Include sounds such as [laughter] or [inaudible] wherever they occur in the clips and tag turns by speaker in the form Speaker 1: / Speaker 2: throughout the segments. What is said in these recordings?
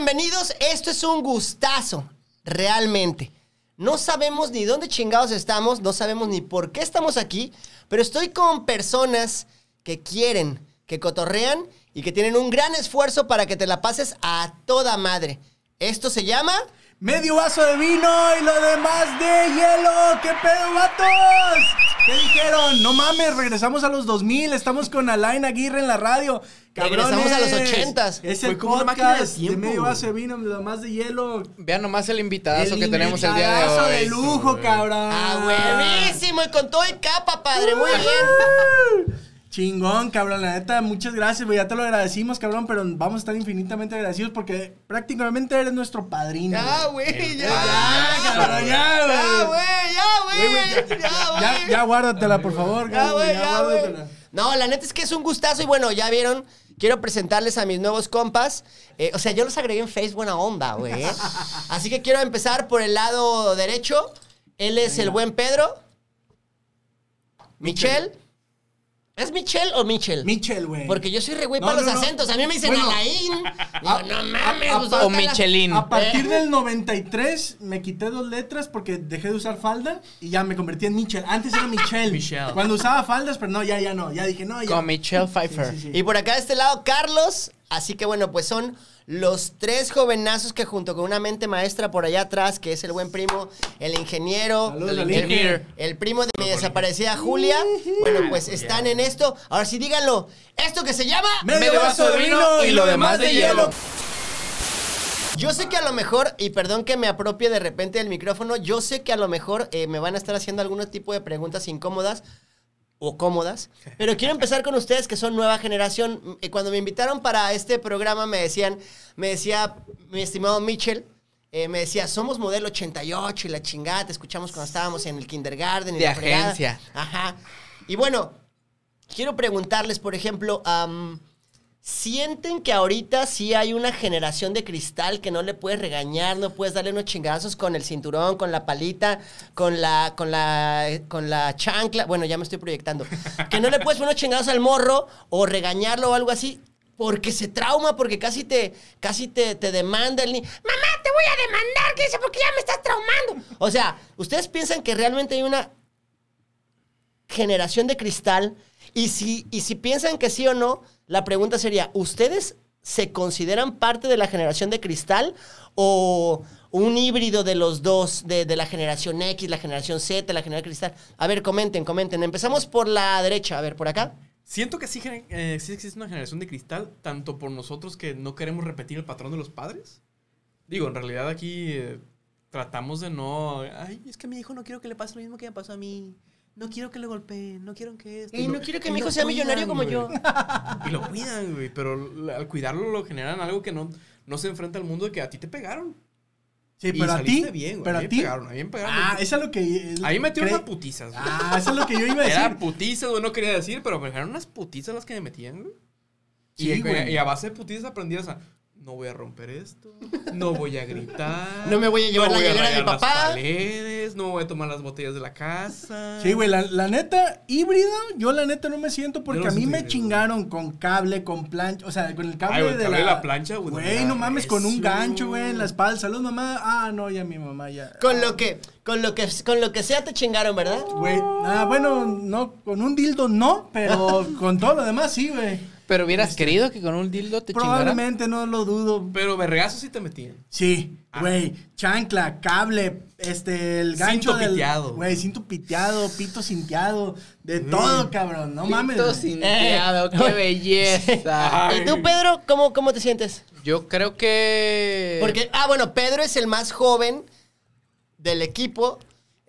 Speaker 1: bienvenidos. Esto es un gustazo, realmente. No sabemos ni dónde chingados estamos, no sabemos ni por qué estamos aquí, pero estoy con personas que quieren, que cotorrean y que tienen un gran esfuerzo para que te la pases a toda madre. Esto se llama...
Speaker 2: Medio vaso de vino y lo demás de hielo. ¿Qué pedo, vatos? ¿Qué dijeron? No mames, regresamos a los 2000. Estamos con Alain Aguirre en la radio.
Speaker 1: Regresamos a los 80s.
Speaker 2: Es el
Speaker 3: como una máquina de
Speaker 2: podcast de, medio de vino, lo demás de hielo.
Speaker 4: Vean nomás el invitadazo
Speaker 2: El
Speaker 4: que tenemos el día de hoy.
Speaker 2: de lujo, cabrón.
Speaker 1: ¡Ah, buenísimo! Y con todo y capa, padre. Muy bien.
Speaker 2: Chingón, cabrón, la neta, muchas gracias, güey. Ya te lo agradecimos, cabrón, pero vamos a estar infinitamente agradecidos porque prácticamente eres nuestro padrino.
Speaker 1: Ya,
Speaker 2: güey.
Speaker 1: güey, ya.
Speaker 2: Ya, cabrón, ya,
Speaker 1: Ya,
Speaker 2: güey.
Speaker 1: güey, ya, güey. Ya,
Speaker 2: Ya,
Speaker 1: güey.
Speaker 2: ya guárdatela, por favor.
Speaker 1: Ya, güey, ya, güey. No, la neta es que es un gustazo y bueno, ya vieron. Quiero presentarles a mis nuevos compas. Eh, o sea, yo los agregué en Facebook buena onda, güey. ¿eh? [laughs] Así que quiero empezar por el lado derecho. Él es el buen Pedro. Michelle. ¿Es Michelle o Michel?
Speaker 2: Michel, güey.
Speaker 1: Porque yo soy re güey
Speaker 2: No,
Speaker 1: para
Speaker 2: no,
Speaker 1: los
Speaker 2: no.
Speaker 1: acentos. A mí me dicen
Speaker 2: Bueno,
Speaker 1: Alain. Digo, no mames.
Speaker 2: a-
Speaker 1: pues,
Speaker 4: O
Speaker 1: ahorita la-
Speaker 4: Michelin.
Speaker 2: A partir
Speaker 1: Eh.
Speaker 2: del 93 me quité dos letras porque dejé de usar falda y ya me convertí en Michel. Antes era Michelle.
Speaker 3: Michelle.
Speaker 2: Cuando usaba faldas, pero no, ya, ya no. Ya dije, no, ya.
Speaker 4: Con Michelle Pfeiffer.
Speaker 2: Sí, sí, sí.
Speaker 1: Y por acá de este lado, Carlos. Así que bueno, pues son los tres jovenazos que junto con una mente maestra por allá atrás, que es el buen primo, el ingeniero, el primo de mi desaparecida Julia. Bueno, pues están en esto. Ahora sí, díganlo. Esto que se llama...
Speaker 2: Medio vaso de vino y lo demás de hielo.
Speaker 1: Yo sé que a lo mejor, y perdón que me apropie de repente del micrófono, yo sé que a lo mejor eh, me van a estar haciendo algún tipo de preguntas incómodas o cómodas, pero quiero empezar con ustedes que son nueva generación. Eh, Cuando me invitaron para este programa me decían, me decía mi estimado Mitchell, eh, me decía, somos modelo 88 y la chingada, te escuchamos cuando estábamos en el kindergarten. Y
Speaker 4: De
Speaker 1: la fregada".
Speaker 4: agencia.
Speaker 1: Ajá. Y bueno, quiero preguntarles, por ejemplo, am, ¿sienten que ahorita sí hay una generación de cristal que no le puedes regañar, no puedes darle unos chingazos con el cinturón, con la palita, con la, con la, con la chancla? Bueno, ya me estoy proyectando. Que no le puedes poner unos chingazos al morro o regañarlo o algo así. Porque se trauma, porque casi te, casi te, te demanda el ni. Mamá, te voy a demandar, que dice, porque ya me estás traumando. O sea, ¿ustedes piensan que realmente hay una generación de cristal. Y si, y si piensan que sí o no, la pregunta sería, ¿ustedes se consideran parte de la generación de cristal o un híbrido de los dos, de, de la generación X, la generación Z, la generación cristal? A ver, comenten, comenten. Empezamos por la derecha, a ver, por acá.
Speaker 3: Siento que eh, sí existe una generación de cristal, tanto por nosotros que no queremos repetir el patrón de los padres. Digo, en realidad aquí eh, tratamos de no. Ay, es que a mi hijo no quiero que le pase lo mismo que me pasó a mí. No quiero que le golpeen, no quiero que esto.
Speaker 1: Y no
Speaker 3: lo-
Speaker 1: quiero que
Speaker 3: y
Speaker 1: mi hijo sea millonario como yo. [laughs]
Speaker 3: Y lo cuidan, güey. Pero al cuidarlo lo generan algo que no, no se enfrenta al mundo de que a ti te pegaron.
Speaker 2: Sí,
Speaker 3: Y
Speaker 2: pero a ti.
Speaker 3: saliste bien, güey.
Speaker 2: pero
Speaker 3: a
Speaker 2: ti.
Speaker 3: me pegaron, a mí me pegaron.
Speaker 2: Ah, eso es lo que.
Speaker 3: Ahí metieron
Speaker 2: cre-
Speaker 3: unas putizas. güey.
Speaker 2: Ah, eso es lo que yo iba a [laughs] decir.
Speaker 3: Era putizas, güey, no quería decir, pero me dejaron unas putizas las que me metían, güey.
Speaker 2: Sí,
Speaker 3: y,
Speaker 2: güey.
Speaker 3: y a base de putizas aprendí a... No voy a romper esto, no voy a gritar.
Speaker 1: No me voy a llevar la
Speaker 3: voy a
Speaker 1: hielera de
Speaker 3: las
Speaker 1: papá.
Speaker 3: paredes, no voy a tomar las botellas de la casa.
Speaker 2: Sí, güey, la, la neta, híbrido, yo la neta no me siento porque
Speaker 3: no
Speaker 2: a mí me
Speaker 3: híbrido.
Speaker 2: chingaron con cable, con plancha, o sea, con el cable
Speaker 3: Ay, güey,
Speaker 2: de
Speaker 3: cable
Speaker 2: la...
Speaker 3: de la plancha, güey,
Speaker 2: Güey, no mames, con un gancho, güey, en la espalda. Salud, mamá. Ah, no, ya mi mamá ya.
Speaker 1: Con lo que, con lo que, con lo que sea te chingaron, ¿verdad?
Speaker 2: Güey, ah, bueno, no, con un dildo no, pero con todo lo demás sí, güey.
Speaker 4: Pero hubieras querido que con un dildo te chingara.
Speaker 2: Probablemente, no lo dudo.
Speaker 3: Pero vergazos sí te metían.
Speaker 2: Sí,
Speaker 3: Ah.
Speaker 2: güey, chancla, cable, este, el gancho
Speaker 3: Cinto
Speaker 2: del...
Speaker 3: piteado.
Speaker 2: Güey, cinto piteado, pito cinteado, de todo, cabrón, no mames.
Speaker 4: Pito cinteado,
Speaker 1: Eh.
Speaker 4: qué belleza. [laughs]
Speaker 3: Ay.
Speaker 1: ¿Y tú, Pedro, cómo, cómo te sientes?
Speaker 4: Yo creo que.
Speaker 1: Porque, ah, bueno, Pedro es el más joven del equipo.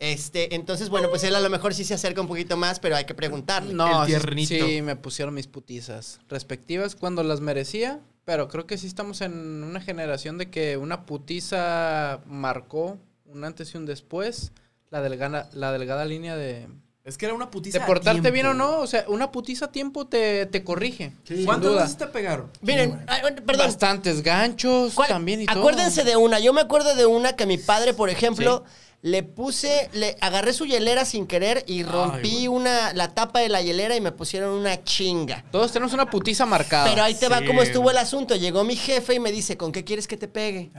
Speaker 1: Este, entonces, bueno, pues él a lo mejor sí se acerca un poquito más, pero hay que preguntarle.
Speaker 4: No,
Speaker 3: El
Speaker 4: sí,
Speaker 3: tiernito.
Speaker 4: sí, me pusieron mis putizas respectivas cuando las merecía, pero creo que sí estamos en una generación de que una putiza marcó un antes y un después, la delgada, la delgada línea de,
Speaker 3: Es que era una putiza.
Speaker 4: de portarte
Speaker 3: tiempo,
Speaker 4: bien o no, o sea, una putiza a tiempo te, te corrige.
Speaker 2: Sí.
Speaker 3: ¿Cuántas veces te pegaron?
Speaker 1: Miren, ay, perdón.
Speaker 4: Bastantes ganchos
Speaker 1: ¿cuál-
Speaker 4: también y todo.
Speaker 1: acuérdense de una. Yo me acuerdo de una que mi padre, por ejemplo, le puse, le agarré su hielera sin querer y rompí una, la tapa de la hielera y me pusieron una chinga.
Speaker 4: Todos tenemos una putiza marcada.
Speaker 1: Pero ahí te va cómo estuvo el asunto. Llegó mi jefe y me dice, ¿con qué quieres que te pegue?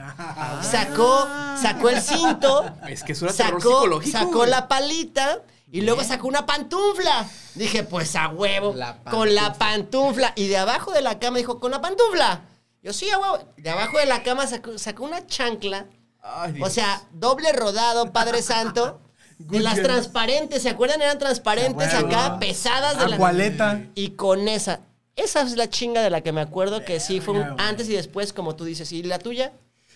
Speaker 1: Sacó, sacó el cinto,
Speaker 3: Es que era terror
Speaker 1: sacó,
Speaker 3: psicológico.
Speaker 1: sacó
Speaker 3: güey.
Speaker 1: la palita y luego sacó una pantufla. Dije, pues a huevo,
Speaker 4: La
Speaker 1: con la pantufla. Y de abajo de la cama dijo, con la pantufla. Yo sí, a huevo. De abajo de la cama sacó, sacó una chancla.
Speaker 3: Ay,
Speaker 1: O sea, doble rodado, Padre Santo. [laughs] De las transparentes, ¿se acuerdan? Eran transparentes acá, pesadas de la...
Speaker 2: Agualeta.
Speaker 1: Y con esa, esa es la chinga de la que me acuerdo que sí fue un antes y después, como tú dices. ¿Y la tuya?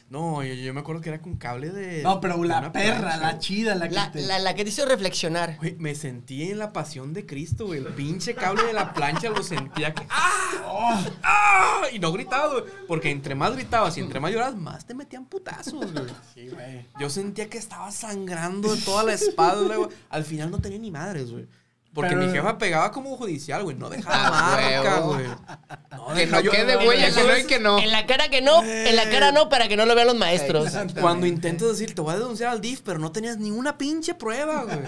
Speaker 3: No, yo, yo me acuerdo que era con cable de.
Speaker 2: No, pero la
Speaker 3: una
Speaker 2: perra,
Speaker 3: plancha,
Speaker 2: la chida, la que
Speaker 1: La,
Speaker 2: te...
Speaker 1: la, la que te hizo reflexionar.
Speaker 3: Güey, me sentí en la pasión de Cristo, güey. El pinche cable de la plancha lo sentía que. ¡Ah!
Speaker 2: Oh,
Speaker 3: ¡Ah! Y no gritaba, güey. Porque entre más gritabas y entre más llorabas, más te metían putazos, güey.
Speaker 2: sí, güey.
Speaker 3: Yo sentía que estaba sangrando de toda la espalda, güey. Al final no tenía ni madres, güey. Porque
Speaker 2: Pero-
Speaker 3: mi jefa pegaba como judicial, güey. No dejaba
Speaker 4: Ah,
Speaker 3: marca, güey. No
Speaker 4: Que
Speaker 3: dejaba-
Speaker 4: no quede huella, que no y que no.
Speaker 1: En la cara que no, en la cara no, para que no lo vean los maestros.
Speaker 3: Cuando intentas decir, te voy a denunciar al DIF, pero no tenías ni una pinche prueba, güey.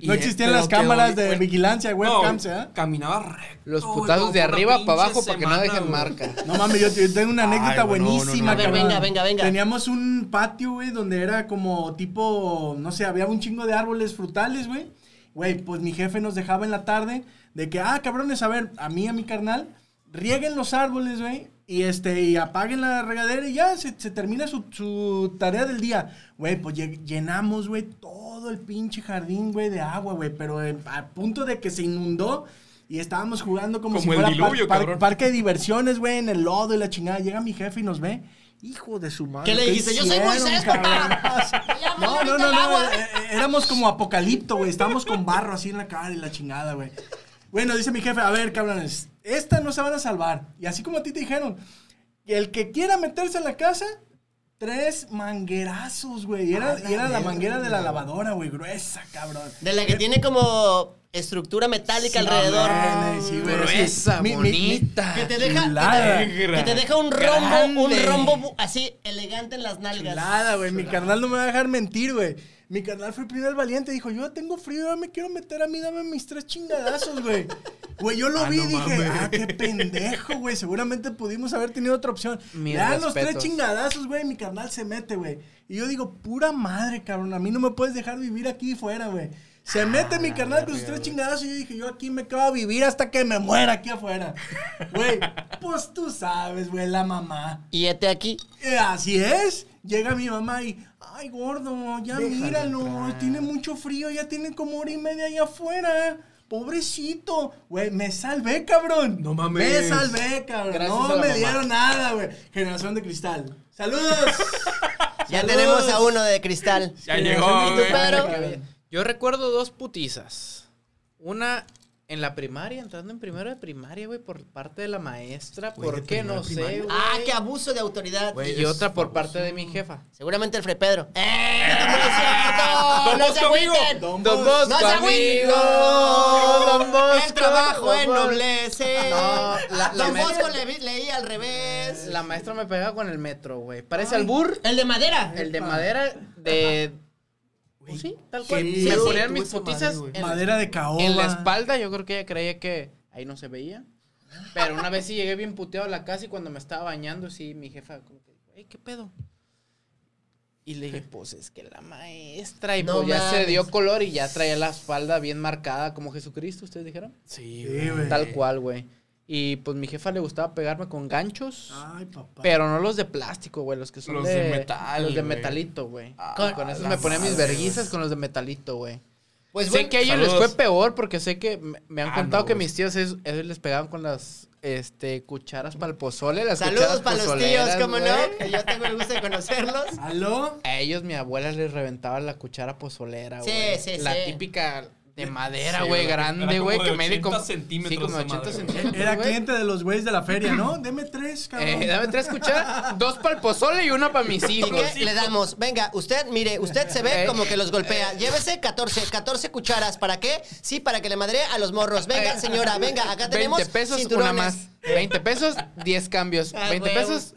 Speaker 3: Y,
Speaker 2: No
Speaker 3: eh,
Speaker 2: existían las cámaras de
Speaker 3: güey.
Speaker 2: vigilancia, webcams, ¿eh?
Speaker 3: Caminaba recto.
Speaker 4: Los
Speaker 3: güey,
Speaker 4: putazos de arriba para abajo para que no dejen marca.
Speaker 2: No mames, yo, yo tengo una
Speaker 3: Ay,
Speaker 2: anécdota
Speaker 3: güey, no, no,
Speaker 2: buenísima,
Speaker 3: no.
Speaker 1: A ver, venga, venga, venga.
Speaker 2: Teníamos un patio, güey, donde era como tipo, no sé, había un chingo de árboles frutales, güey. Güey, pues mi jefe nos dejaba en la tarde de que, ah, cabrones, a ver, a mí, a mi carnal, rieguen los árboles, güey, y este, y apaguen la regadera y ya se, se termina su, su tarea del día. Güey, pues lle- llenamos, güey, todo el pinche jardín, güey, de agua, güey, pero eh, a punto de que se inundó. Y estábamos jugando como,
Speaker 3: Como
Speaker 2: si
Speaker 3: el
Speaker 2: fuera
Speaker 3: diluvio,
Speaker 2: par- parque de diversiones, güey, en el lodo y la chingada. Llega mi jefe y nos ve. Hijo de su madre.
Speaker 1: ¿Qué le dijiste? Yo soy Moisés, papá. [laughs]
Speaker 2: No, no, no, no. eh, eh, Éramos como apocalipto, güey. Estábamos con barro así en la cara y la chingada, güey. Bueno, dice mi jefe, a ver, cabrones, esta no se van a salvar. Y así como a ti te dijeron, el que quiera meterse en la casa, tres manguerazos, güey. Y era, y era la manguera de la lavadora, güey, gruesa, cabrón.
Speaker 1: De la que tiene como estructura metálica
Speaker 2: Sí,
Speaker 1: alrededor.
Speaker 2: güey, sí, güey,
Speaker 4: Gruesa,
Speaker 2: sí.
Speaker 4: Bonita.
Speaker 1: Que te deja,
Speaker 2: Chulada.
Speaker 1: que te, que te deja un rombo,
Speaker 4: Grande.
Speaker 1: un rombo así elegante en las nalgas.
Speaker 2: Chulada, güey. Mi carnal no me va a dejar mentir, güey. Mi carnal fue el primer valiente. Dijo, yo tengo frío, ya me quiero meter a mí, dame mis tres chingadazos, güey. Güey, yo lo
Speaker 3: Ah,
Speaker 2: vi y
Speaker 3: no
Speaker 2: dije,
Speaker 3: mames.
Speaker 2: ah, qué pendejo, güey. Seguramente pudimos haber tenido otra opción. Le dan los tres chingadazos, güey. Mi carnal se mete, güey. Y yo digo, pura madre, cabrón. A mí no me puedes dejar vivir aquí fuera, güey. Se mete mi carnal con sus tres chingadazos y yo dije, yo aquí me quedo a vivir hasta que me muera aquí afuera. Güey, pues tú sabes, güey, la mamá.
Speaker 1: Y este aquí.
Speaker 2: Eh, así es. Llega mi mamá y, ay, gordo, ya míralo, tiene mucho frío, ya tiene como hora y media allá afuera. Pobrecito. Güey, me salvé, cabrón.
Speaker 3: No mames.
Speaker 2: Me salvé, cabrón.
Speaker 4: Gracias a
Speaker 2: no
Speaker 4: la
Speaker 2: me
Speaker 4: mamá.
Speaker 2: dieron nada, güey. Generación de cristal. ¡Saludos! [laughs]
Speaker 1: Ya
Speaker 2: Saludos.
Speaker 1: tenemos a uno de cristal.
Speaker 3: Ya llegó,
Speaker 2: sí,
Speaker 1: ¿Y tú,
Speaker 3: güey.
Speaker 1: Pedro?
Speaker 4: Yo recuerdo dos putizas. Una en la primaria, entrando en primero de primaria, güey, por parte de la maestra.
Speaker 3: Güey,
Speaker 4: ¿Por
Speaker 3: ¿de
Speaker 4: qué? No sé, güey.
Speaker 1: Ah, qué abuso de autoridad.
Speaker 3: Güey,
Speaker 4: Y otra por
Speaker 3: baboso.
Speaker 4: parte de mi jefa.
Speaker 1: Seguramente el Fre Pedro. [laughs] ¡Eh! ¡No se agüiten!
Speaker 2: Don
Speaker 4: Don
Speaker 2: Bosco.
Speaker 1: ¡No se agüiten!
Speaker 4: Don Bosco.
Speaker 1: El trabajo ennoblece.
Speaker 4: No, la- la
Speaker 1: Don Bosco le leía al revés.
Speaker 4: La maestra me pegaba con el metro, güey. Parece al burr.
Speaker 1: El de madera.
Speaker 4: El de madera de... Pues sí, tal cual.
Speaker 3: qué
Speaker 4: me ponían mis
Speaker 3: madre,
Speaker 4: putizas en,
Speaker 2: Madera de caoba.
Speaker 4: en la espalda. Yo creo que ella creía que ahí no se veía. Pero una vez sí llegué bien puteado a la casa y cuando me estaba bañando, sí, mi jefa como que dijo, "Ey, ¿qué pedo? Y le dije, pues es que la maestra, y
Speaker 1: No
Speaker 4: pues ya se dio color y ya traía la espalda bien marcada como Jesucristo, ¿ustedes dijeron?
Speaker 3: Sí,
Speaker 2: Sí, güey.
Speaker 4: Tal cual, güey. Y pues mi jefa le gustaba pegarme con ganchos.
Speaker 2: Ay, papá.
Speaker 4: Pero no los de plástico, güey, los que son
Speaker 3: Los
Speaker 4: de,
Speaker 3: de metal,
Speaker 4: Los de metalito, güey.
Speaker 3: Ah,
Speaker 4: con, con esos
Speaker 3: la
Speaker 4: me ponía mis verguizas con los de metalito, güey.
Speaker 1: Pues
Speaker 4: sé
Speaker 1: bueno,
Speaker 4: que a ellos les fue peor porque sé que me, me han
Speaker 3: Ah,
Speaker 4: contado
Speaker 3: no,
Speaker 4: que mis tíos ellos, ellos les pegaban con las este cucharas para el pozole, las
Speaker 1: saludos para los tíos, ¿cómo no? Que yo tengo el gusto de conocerlos.
Speaker 2: ¿Aló?
Speaker 4: A ellos mi abuela les reventaba la cuchara pozolera,
Speaker 1: Sí,
Speaker 4: güey.
Speaker 1: sí,
Speaker 4: La
Speaker 1: sí.
Speaker 4: típica de madera,
Speaker 3: Sí,
Speaker 4: güey,
Speaker 3: güey,
Speaker 4: grande,
Speaker 3: como
Speaker 4: güey, que mide
Speaker 3: 80
Speaker 4: como Sí,
Speaker 3: centímetros
Speaker 4: como
Speaker 3: esa
Speaker 4: 80
Speaker 3: madre, güey.
Speaker 4: centímetros.
Speaker 2: Era
Speaker 4: güey.
Speaker 2: cliente de los güeyes de la feria, ¿no? Deme tres, cabrón.
Speaker 4: Eh, dame tres cucharas, dos para el pozole y una para mis
Speaker 1: ¿Y
Speaker 4: hijos.
Speaker 1: qué le damos? Venga, usted, mire, usted se ve
Speaker 4: Eh.
Speaker 1: como que los golpea. Llévese 14, 14 cucharas. ¿Para qué? Sí, para que le madre a los morros. Venga, señora, venga, acá tenemos
Speaker 4: 20 pesos,
Speaker 1: cinturones.
Speaker 4: una más. 20 pesos, 10 cambios.
Speaker 1: Ah,
Speaker 4: 20
Speaker 1: huevo.
Speaker 4: pesos,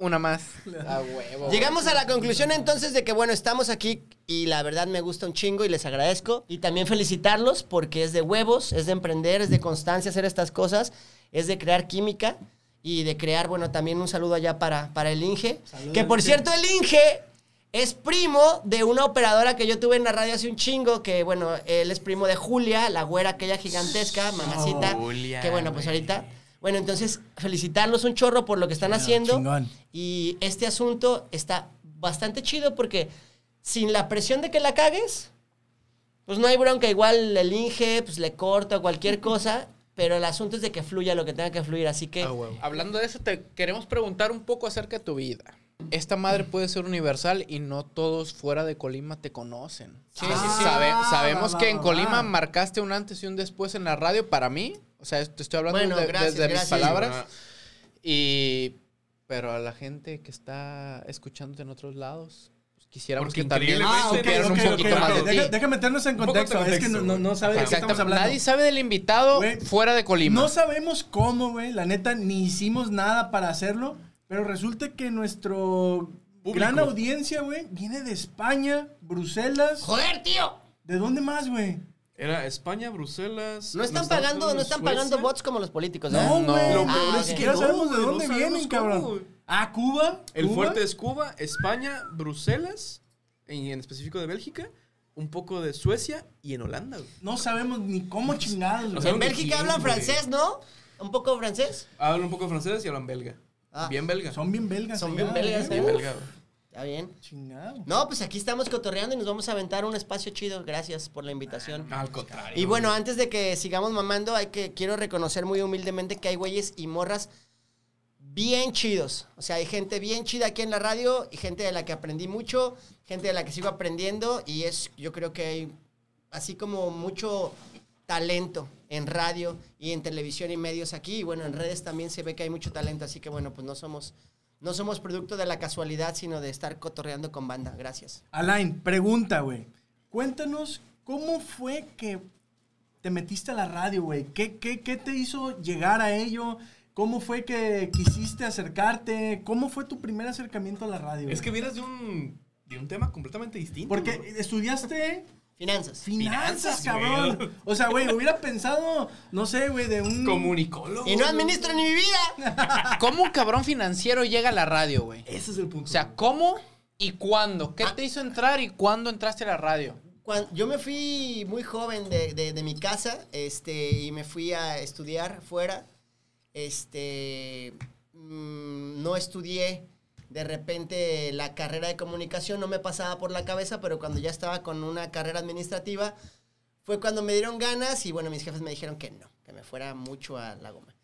Speaker 4: Una más. A huevo.
Speaker 1: Llegamos a la conclusión entonces de que, bueno, estamos aquí y la verdad me gusta un chingo y les agradezco. Y también felicitarlos porque es de huevos, es de emprender, es de constancia hacer estas cosas, es de crear química y de crear, bueno, también un saludo allá para, para el Inge.
Speaker 2: Saludos,
Speaker 1: que por cierto, el Inge es primo de una operadora que yo tuve en la radio hace un chingo, que bueno, él es primo de Julia, la güera aquella gigantesca, mamacita.
Speaker 3: Julia,
Speaker 1: que bueno, pues ahorita... Bueno, entonces felicitarlos un chorro por lo que están
Speaker 2: Bueno,
Speaker 1: haciendo.
Speaker 2: chingón.
Speaker 1: Y este asunto está bastante chido porque sin la presión de que la cagues, pues no hay bronca. Igual el Inge, pues le corta o cualquier [laughs] cosa, pero el asunto es de que fluya lo que tenga que fluir. Así que,
Speaker 3: Ah.
Speaker 4: Hablando de eso, te queremos preguntar un poco acerca de tu vida. Esta madre puede ser universal y no todos fuera de Colima te conocen.
Speaker 1: Sí,
Speaker 2: sí, sí.
Speaker 4: Sabe-
Speaker 2: Ah,
Speaker 4: sabemos
Speaker 2: va,
Speaker 4: que
Speaker 2: va,
Speaker 4: en
Speaker 2: va.
Speaker 4: Colima marcaste un antes y un después en la radio para mí. O sea, te estoy hablando
Speaker 1: Bueno,
Speaker 4: de-
Speaker 1: gracias,
Speaker 4: desde
Speaker 1: gracias.
Speaker 4: mis palabras. Y pero a la gente que está escuchándote en otros lados, pues, quisiéramos
Speaker 3: Porque
Speaker 4: que también
Speaker 2: Ah, ok,
Speaker 4: supieran
Speaker 2: ok,
Speaker 4: un
Speaker 2: ok,
Speaker 4: poquito más de
Speaker 2: Deja,
Speaker 4: ti.
Speaker 2: deja meternos en
Speaker 3: de
Speaker 2: contexto. Es que
Speaker 3: contexto,
Speaker 2: no, no, no sabe de qué estamos hablando.
Speaker 4: Nadie sabe del invitado
Speaker 2: Güey,
Speaker 4: fuera de Colima.
Speaker 2: No sabemos cómo, güey. La neta, ni hicimos nada para hacerlo. Pero resulta que nuestro
Speaker 3: Público.
Speaker 2: gran audiencia, güey, viene de España, Bruselas.
Speaker 1: ¡joder, tío!
Speaker 2: ¿De dónde más, güey?
Speaker 3: Era España, Bruselas.
Speaker 1: No están pagando, no están
Speaker 3: Suecia.
Speaker 1: pagando bots como los políticos, ¿eh?
Speaker 2: No,
Speaker 4: No.
Speaker 2: güey.
Speaker 4: Lo
Speaker 2: Ni
Speaker 1: peor es que
Speaker 2: siquiera
Speaker 3: no,
Speaker 2: sabemos de
Speaker 3: no
Speaker 2: dónde
Speaker 3: sabemos
Speaker 2: vienen, cabrón. Ah, Cuba.
Speaker 3: El
Speaker 2: Cuba.
Speaker 3: fuerte es Cuba, España, Bruselas, y en específico de Bélgica, un poco de Suecia y en Holanda. güey.
Speaker 2: No sabemos ni cómo chingados,
Speaker 3: O
Speaker 2: güey.
Speaker 3: sea,
Speaker 1: En
Speaker 3: ¿de
Speaker 1: Bélgica
Speaker 3: quién,
Speaker 1: hablan
Speaker 3: güey?
Speaker 1: francés, ¿no? ¿Un poco francés?
Speaker 3: Hablan un poco francés y hablan belga.
Speaker 1: Ah.
Speaker 3: Bien belga.
Speaker 2: Son bien belgas.
Speaker 1: Son
Speaker 2: allá,
Speaker 1: bien belgas,
Speaker 2: ¿eh?
Speaker 3: Bien
Speaker 1: Uf.
Speaker 3: belga.
Speaker 1: Está bien.
Speaker 2: Chingado.
Speaker 1: No, pues aquí estamos cotorreando y nos vamos a aventar un espacio chido. Gracias por la invitación.
Speaker 3: Al contrario.
Speaker 1: Y bueno, antes de que sigamos mamando, hay que quiero reconocer muy humildemente que hay güeyes y morras bien chidos. O sea, hay gente bien chida aquí en la radio y gente de la que aprendí mucho, gente de la que sigo aprendiendo y es yo creo que hay así como mucho talento en radio y en televisión y medios aquí y bueno, en redes también se ve que hay mucho talento, así que bueno, pues no somos no somos producto de la casualidad, sino de estar cotorreando con banda. Gracias.
Speaker 2: Alain, pregunta, güey. Cuéntanos cómo fue que te metiste a la radio, güey. ¿Qué, qué, qué te hizo llegar a ello? ¿Cómo fue que quisiste acercarte? ¿Cómo fue tu primer acercamiento a la radio?
Speaker 3: Es
Speaker 2: güey?
Speaker 3: que vienes de un, de un tema completamente distinto.
Speaker 2: Porque
Speaker 3: ¿no?
Speaker 2: estudiaste
Speaker 1: Finanzas.
Speaker 2: finanzas,
Speaker 3: Finanzas,
Speaker 2: cabrón.
Speaker 3: güey.
Speaker 2: O sea, güey, hubiera pensado, no sé, güey, de un...
Speaker 3: Comunicólogo.
Speaker 1: Y no administro ni mi vida. [laughs]
Speaker 4: ¿Cómo un cabrón financiero llega a la radio, güey?
Speaker 3: Ese es el punto.
Speaker 4: O sea, ¿cómo y cuándo? ¿Qué te hizo entrar y cuándo entraste a la radio?
Speaker 1: Cuan- yo me fui muy joven de, de- de mi casa este, y me fui a estudiar fuera. Este, mm, no estudié de repente la carrera de comunicación, no me pasaba por la cabeza, pero cuando ya estaba con una carrera administrativa, fue cuando me dieron ganas y bueno, mis jefes me dijeron que no, que me fuera mucho a la goma.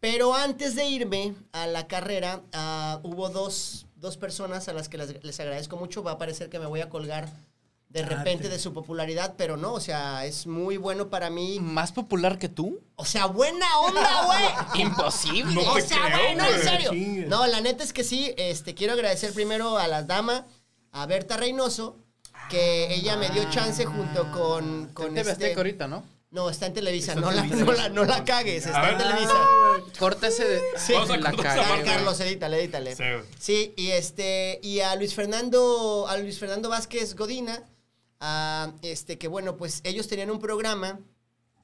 Speaker 1: Pero antes de irme a la carrera, ah, hubo dos, dos personas a las que les, les agradezco mucho. Va a parecer que me voy a colgar de
Speaker 2: Ah,
Speaker 1: repente
Speaker 2: te-
Speaker 1: de su popularidad, pero no, o sea, es muy bueno para mí.
Speaker 4: ¿Más popular que tú?
Speaker 1: O sea, buena onda, güey. [laughs]
Speaker 4: Imposible.
Speaker 3: No
Speaker 1: o sea, güey, no, en serio.
Speaker 2: Chingue.
Speaker 1: No, la neta es que sí, este, quiero agradecer primero a las damas, a Berta Reynoso, que ella me dio chance junto con, con
Speaker 4: Te
Speaker 1: este-
Speaker 4: ahorita, ¿no?
Speaker 1: No, está en Televisa, no, la, no, la, no la cagues, está
Speaker 3: ver.
Speaker 1: en Televisa.
Speaker 4: Corta ese de...
Speaker 1: Sí.
Speaker 3: Vamos a
Speaker 4: la.
Speaker 1: Carlos, edítale, edítale.
Speaker 3: Sí.
Speaker 1: Sí, y este, y a Luis Fernando, a Luis Fernando Vázquez Godina, ah, este, que bueno, pues ellos tenían un programa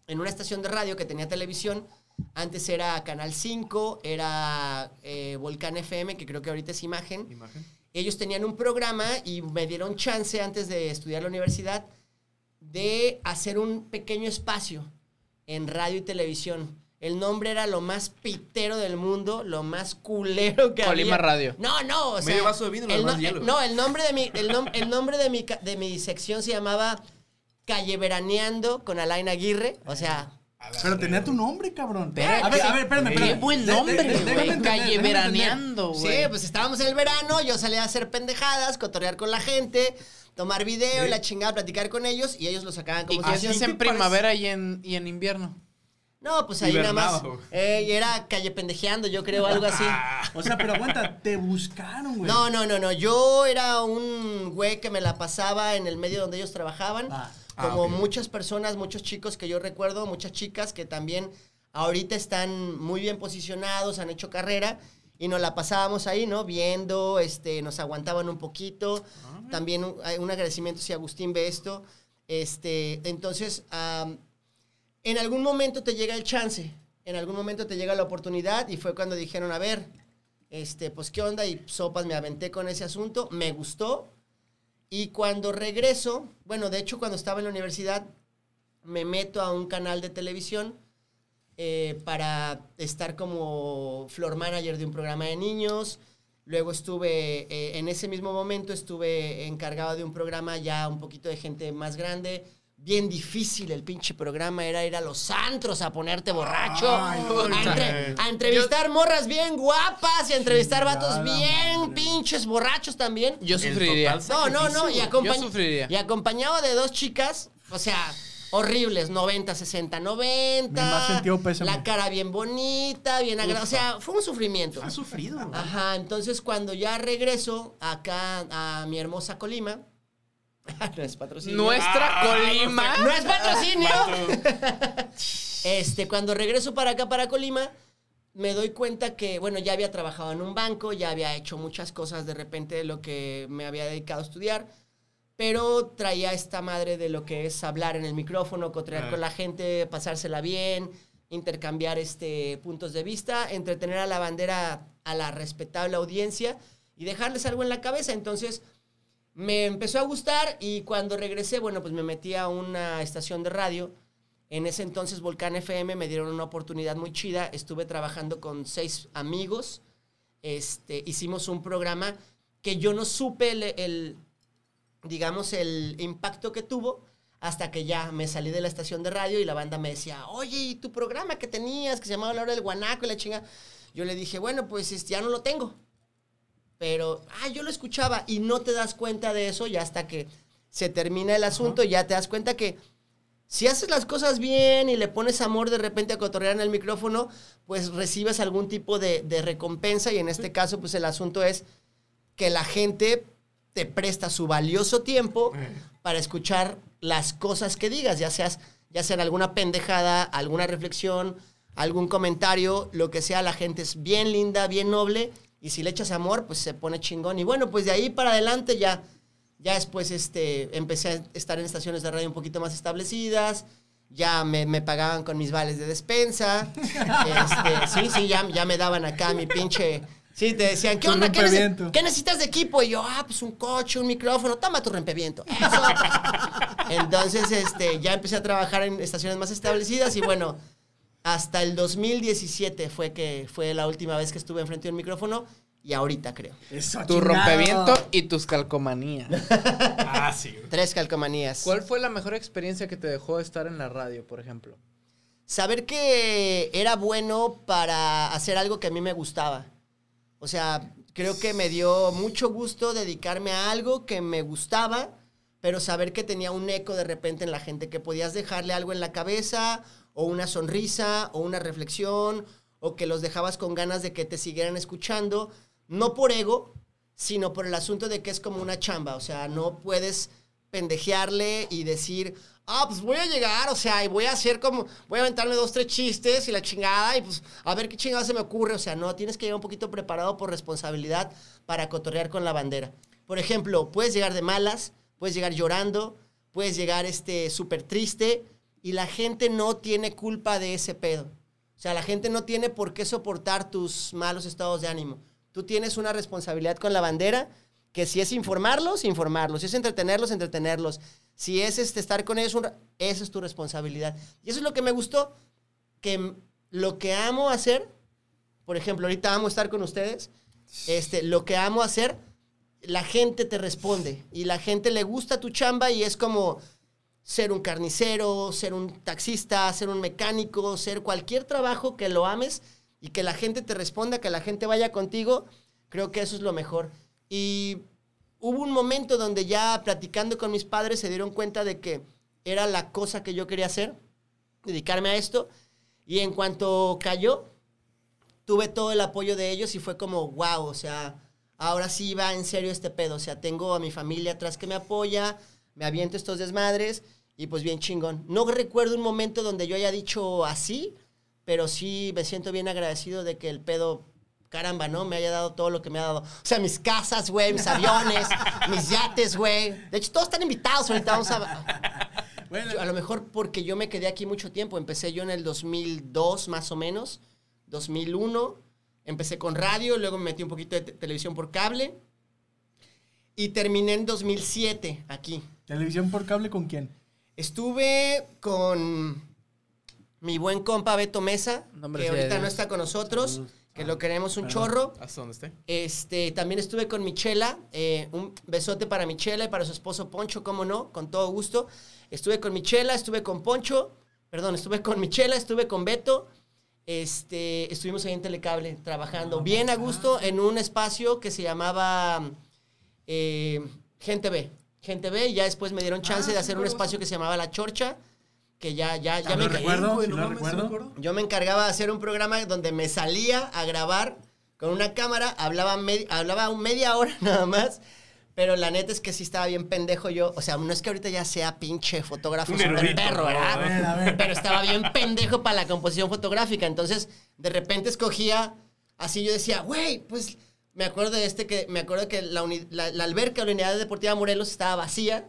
Speaker 1: en una estación de radio que tenía televisión. Antes era Canal 5, era eh, Volcán FM, que creo que ahorita es imagen.
Speaker 3: Imagen.
Speaker 1: Ellos tenían un programa y me dieron chance antes de estudiar la universidad de hacer un pequeño espacio en radio y televisión. El nombre era lo más pitero del mundo, lo más culero que
Speaker 4: Colima
Speaker 1: había.
Speaker 4: Radio.
Speaker 1: No, no, o sea,
Speaker 3: Medio vaso de vino y lo
Speaker 1: el no-
Speaker 3: hielo.
Speaker 1: No, el nombre de mi el, nom- el nombre de mi de mi sección se llamaba Calle Veraneando con Alain Aguirre, o sea,
Speaker 2: Pero tenía tu nombre, cabrón. A ver, a ver, espérame,
Speaker 4: Qué
Speaker 2: espérame.
Speaker 4: buen
Speaker 2: De- de-
Speaker 4: nombre, güey. Calle veraneando,
Speaker 1: Sí,
Speaker 4: güey.
Speaker 1: pues estábamos en el verano, yo salía a hacer pendejadas, cotorrear con la gente, tomar video y la chingada, platicar con ellos y ellos lo sacaban
Speaker 4: ¿Y
Speaker 1: como
Speaker 4: qué
Speaker 1: si
Speaker 4: hacías
Speaker 1: así-
Speaker 4: en primavera y en, y en invierno?
Speaker 1: No, pues ahí nada más. eh, y era calle pendejeando, yo creo, algo así. [laughs]
Speaker 2: O sea, pero aguanta, te buscaron, güey.
Speaker 1: No, no, no, no. Yo era un güey que me la pasaba en el medio donde ellos trabajaban.
Speaker 2: Ah.
Speaker 1: como
Speaker 3: Ah, ok.
Speaker 1: muchas personas, muchos chicos que yo recuerdo, muchas chicas que también ahorita están muy bien posicionados, han hecho carrera. y nos la pasábamos ahí, ¿no? Viendo, este, nos aguantaban un poquito. También un, agradecimiento si Agustín ve esto. Este, entonces, en algún momento te llega el chance, en algún momento te llega la oportunidad y fue cuando dijeron, a ver, este, pues qué onda y sopas me aventé con ese asunto, me gustó y cuando regreso, bueno, de hecho cuando estaba en la universidad me meto a un canal de televisión eh, para estar como floor manager de un programa de niños. Luego estuve, eh, en ese mismo momento estuve encargado de un programa ya un poquito de gente más grande. Bien difícil el pinche programa, era ir a los antros a ponerte borracho,
Speaker 2: Ay,
Speaker 1: a,
Speaker 3: puta.
Speaker 1: entre- a entrevistar morras bien guapas y a entrevistar vatos bien
Speaker 2: madre.
Speaker 1: pinches borrachos también.
Speaker 4: Yo sufriría.
Speaker 1: No, no, no, y, acompañ-
Speaker 4: Yo sufriría.
Speaker 1: y acompañado de dos chicas, o sea, horribles, 90, 60, 90.
Speaker 2: Mi más sentido pésame.
Speaker 1: La cara bien bonita, bien agradable. O sea, fue un sufrimiento.
Speaker 3: Ha sufrido.
Speaker 1: Ajá, entonces cuando ya regreso acá a mi hermosa Colima, [laughs] no es patrocinio.
Speaker 4: Nuestra Colima.
Speaker 1: No es patrocinio. [laughs] Este, cuando regreso para acá, para Colima, me doy cuenta que, bueno, ya había trabajado en un banco, ya había hecho muchas cosas de repente de lo que me había dedicado a estudiar, pero traía esta madre de lo que es hablar en el micrófono, cotrear
Speaker 3: Ah.
Speaker 1: con la gente, pasársela bien, intercambiar este, puntos de vista, entretener a la bandera, a la respetable audiencia y dejarles algo en la cabeza. Entonces, me empezó a gustar y cuando regresé, bueno, pues me metí a una estación de radio. En ese entonces, Volcán FM me dieron una oportunidad muy chida. Estuve trabajando con seis amigos. Este, hicimos un programa que yo no supe el, digamos, el impacto que tuvo hasta que ya me salí de la estación de radio y la banda me decía, oye, ¿y tu programa que tenías que se llamaba La Hora del Guanaco y la chinga? Yo le dije, bueno, pues este, ya no lo tengo. Pero, ah, yo lo escuchaba y no te das cuenta de eso ya hasta que se termina el asunto, ya te das cuenta que si haces las cosas bien y le pones amor de repente a cotorrear en el micrófono, pues recibes algún tipo de, de recompensa y en este caso, pues el asunto es que la gente te presta su valioso tiempo para escuchar las cosas que digas, ya seas, ya sea alguna pendejada, alguna reflexión, algún comentario, lo que sea, la gente es bien linda, bien noble, y si le echas amor, pues se pone chingón. Y bueno, pues de ahí para adelante ya, ya después este, empecé a estar en estaciones de radio un poquito más establecidas, ya me, me pagaban con mis vales de despensa, [laughs] este, sí, sí, ya, ya me daban acá mi pinche... Sí, te decían, ¿qué onda? ¿Qué, necesitas de equipo? Y yo, ah, pues un coche, un micrófono, toma tu rompeviento. [laughs] Entonces, este, ya empecé a trabajar en estaciones más establecidas y bueno, hasta el 2017 fue que fue la última vez que estuve enfrente de un micrófono y ahorita creo.
Speaker 2: Eso,
Speaker 4: Tu
Speaker 2: chingado.
Speaker 4: rompeviento y tus calcomanías. [laughs]
Speaker 3: Ah, sí.
Speaker 1: Tres calcomanías.
Speaker 4: ¿Cuál fue la mejor experiencia que te dejó estar en la radio, por ejemplo?
Speaker 1: Saber que era bueno para hacer algo que a mí me gustaba. O sea, creo que me dio mucho gusto dedicarme a algo que me gustaba, pero saber que tenía un eco de repente en la gente, que podías dejarle algo en la cabeza, o una sonrisa, o una reflexión, o que los dejabas con ganas de que te siguieran escuchando, no por ego, sino por el asunto de que es como una chamba, o sea, no puedes pendejearle y decir, ah, pues voy a llegar, o sea, y voy a hacer como, voy a aventarme dos, tres chistes y la chingada, y pues a ver qué chingada se me ocurre, o sea, no, tienes que llegar un poquito preparado por responsabilidad para cotorrear con la bandera. Por ejemplo, puedes llegar de malas, puedes llegar llorando, puedes llegar este súper triste, y la gente no tiene culpa de ese pedo. O sea, la gente no tiene por qué soportar tus malos estados de ánimo. Tú tienes una responsabilidad con la bandera que si es informarlos, informarlos. Si es entretenerlos, entretenerlos. Si es este, estar con ellos, un esa es tu responsabilidad. Y eso es lo que me gustó, que lo que amo hacer, por ejemplo, ahorita amo estar con ustedes, este, lo que amo hacer, la gente te responde y la gente le gusta tu chamba y es como ser un carnicero, ser un taxista, ser un mecánico, ser cualquier trabajo que lo ames y que la gente te responda, que la gente vaya contigo, creo que eso es lo mejor. Y hubo un momento donde ya platicando con mis padres se dieron cuenta de que era la cosa que yo quería hacer, dedicarme a esto, y en cuanto cayó, tuve todo el apoyo de ellos y fue como, wow, o sea, ahora sí va en serio este pedo, o sea, tengo a mi familia atrás que me apoya, me aviento estos desmadres y pues bien chingón. No recuerdo un momento donde yo haya dicho así, pero sí me siento bien agradecido de que el pedo caramba, ¿no? Me haya dado todo lo que me ha dado. O sea, mis casas, güey, mis aviones, [laughs] mis yates, güey. De hecho, todos están invitados ahorita. Vamos a... [laughs]
Speaker 2: Bueno,
Speaker 1: Yo- a lo mejor porque yo me quedé aquí mucho tiempo. Empecé yo en el 2002, más o menos. 2001. Empecé con radio, luego me metí un poquito de te- televisión por cable. Y terminé en 2007 aquí.
Speaker 2: ¿Televisión por cable con quién?
Speaker 1: Estuve con mi buen compa Beto Mesa,
Speaker 4: No, hombre,
Speaker 1: que ahorita
Speaker 4: Dios.
Speaker 1: no está con nosotros, que lo queremos un chorro.
Speaker 3: ¿Hasta dónde esté?
Speaker 1: Este, también estuve con Michela, eh, un besote para Michela y para su esposo Poncho, cómo no, con todo gusto. Estuve con Michela, estuve con Poncho, perdón, estuve con Michela, estuve con Beto. Este, estuvimos ahí en Telecable trabajando bien a gusto en un espacio que se llamaba eh, Gente B. Gente B, y ya después me dieron chance de hacer un espacio que se llamaba La Chorcha, que ya, ya, ya
Speaker 2: Ah,
Speaker 1: me
Speaker 2: recuerdo, sí
Speaker 3: no
Speaker 1: yo me encargaba de hacer un programa donde me salía a grabar con una cámara, hablaba, me- hablaba un media hora [laughs] nada más, pero la neta es que sí estaba bien pendejo yo. O sea, no es que ahorita ya sea pinche fotógrafo
Speaker 3: Un
Speaker 1: super
Speaker 3: erudito,
Speaker 1: perro. ¿verdad?
Speaker 2: A ver, a ver.
Speaker 1: Pero estaba bien pendejo para la composición fotográfica. Entonces, de repente escogía, así yo decía, güey, pues me acuerdo de este que, me acuerdo que la, uni- la, la alberca de la Unidad Deportiva Morelos estaba vacía.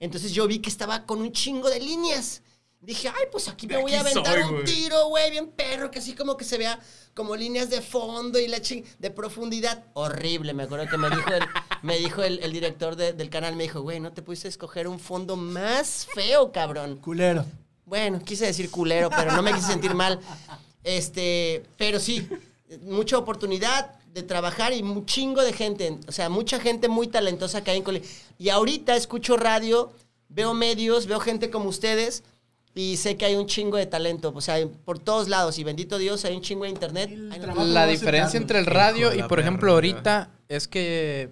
Speaker 1: Entonces yo vi que estaba con un chingo de líneas. Dije, ay, pues aquí me voy a aventar
Speaker 3: soy,
Speaker 1: un tiro, güey, bien perro, que así como que se vea como líneas de fondo y la ching de profundidad. Horrible, me acuerdo que me dijo el, me dijo el, el director de- del canal, me dijo, güey, no te pudiste escoger un fondo más feo, cabrón.
Speaker 2: Culero.
Speaker 1: Bueno, quise decir culero, pero no me quise sentir mal. Este, pero sí, mucha oportunidad de trabajar y un chingo de gente, o sea, mucha gente muy talentosa que hay en Coli. Y ahorita escucho radio, veo medios, veo gente como ustedes y sé que hay un chingo de talento, o sea, por todos lados y bendito Dios hay un chingo de internet. No-
Speaker 4: La diferencia entre el radio y, por ejemplo, ahorita es que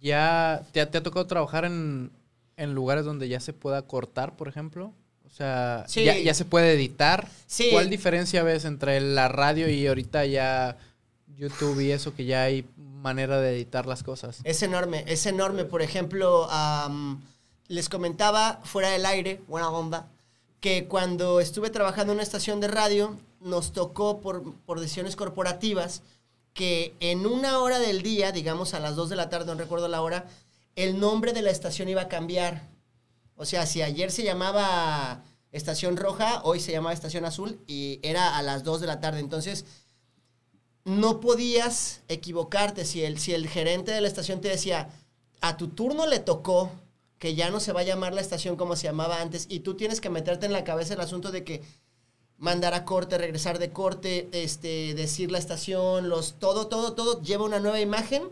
Speaker 4: ya te, ha- te ha tocado trabajar en, en lugares donde ya se pueda cortar, por ejemplo. O sea,
Speaker 1: Sí.
Speaker 4: ya, ya se puede editar.
Speaker 1: Sí.
Speaker 4: ¿Cuál diferencia ves entre la radio y ahorita ya YouTube y eso que ya hay manera de editar las cosas?
Speaker 1: Es enorme, es enorme. Por ejemplo, les comentaba fuera del aire, buena onda, que cuando estuve trabajando en una estación de radio, nos tocó por, por decisiones corporativas que en una hora del día, digamos a las 2 de la tarde, no recuerdo la hora, el nombre de la estación iba a cambiar. O sea, si ayer se llamaba Estación Roja, hoy se llamaba Estación Azul y era a las 2 de la tarde. Entonces, no podías equivocarte si el, si el gerente de la estación te decía, a tu turno le tocó que ya no se va a llamar la estación como se llamaba antes y tú tienes que meterte en la cabeza el asunto de que mandar a corte, regresar de corte, este, decir la estación, los, todo, todo, todo lleva una nueva imagen.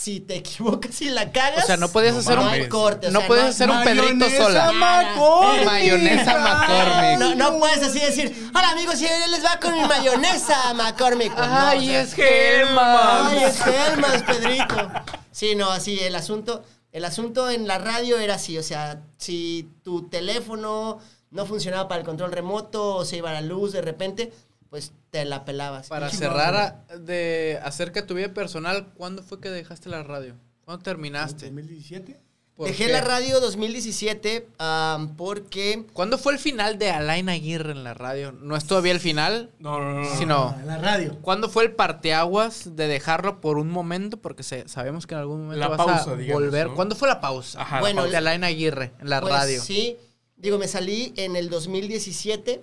Speaker 1: Si te [laughs] equivocas y la cagas,
Speaker 4: O sea, no podías
Speaker 3: No
Speaker 4: hacer un,
Speaker 1: corte. o
Speaker 4: no
Speaker 1: sea,
Speaker 4: puedes
Speaker 1: no-
Speaker 4: hacer un Pedrito sola.
Speaker 2: McCormick.
Speaker 4: Mayonesa McCormick.
Speaker 1: No, no puedes así decir, hola amigos, él les va con mi mayonesa, McCormick. Pues
Speaker 4: Ay,
Speaker 1: o sea,
Speaker 4: es Hellman.
Speaker 1: Ay, es Helmans, Pedrito. Sí, no, así el asunto, el asunto en la radio era así, o sea, si tu teléfono no funcionaba para el control remoto o se iba la luz de repente, pues te la pelabas.
Speaker 4: Para cerrar a- de acerca de tu vida personal, ¿cuándo fue que dejaste la radio? ¿Cuándo terminaste?
Speaker 2: 2017.
Speaker 4: ¿Por
Speaker 1: Dejé
Speaker 4: qué?
Speaker 1: la radio 2017 am, porque
Speaker 4: ¿Cuándo fue el final de Alain Aguirre en la radio? No es todavía el final,
Speaker 3: No, no, no. no.
Speaker 4: sino
Speaker 2: En la radio.
Speaker 4: ¿cuándo fue el parteaguas de dejarlo por un momento? Porque se- sabemos que en algún momento
Speaker 3: La
Speaker 4: vas
Speaker 3: pausa,
Speaker 4: a
Speaker 3: digamos,
Speaker 4: volver.
Speaker 3: ¿no?
Speaker 4: ¿Cuándo fue la pausa?
Speaker 3: Ajá, la
Speaker 1: Bueno,
Speaker 4: de Alain Aguirre en la
Speaker 1: Pues
Speaker 4: radio.
Speaker 1: Sí, digo, me salí en el 2017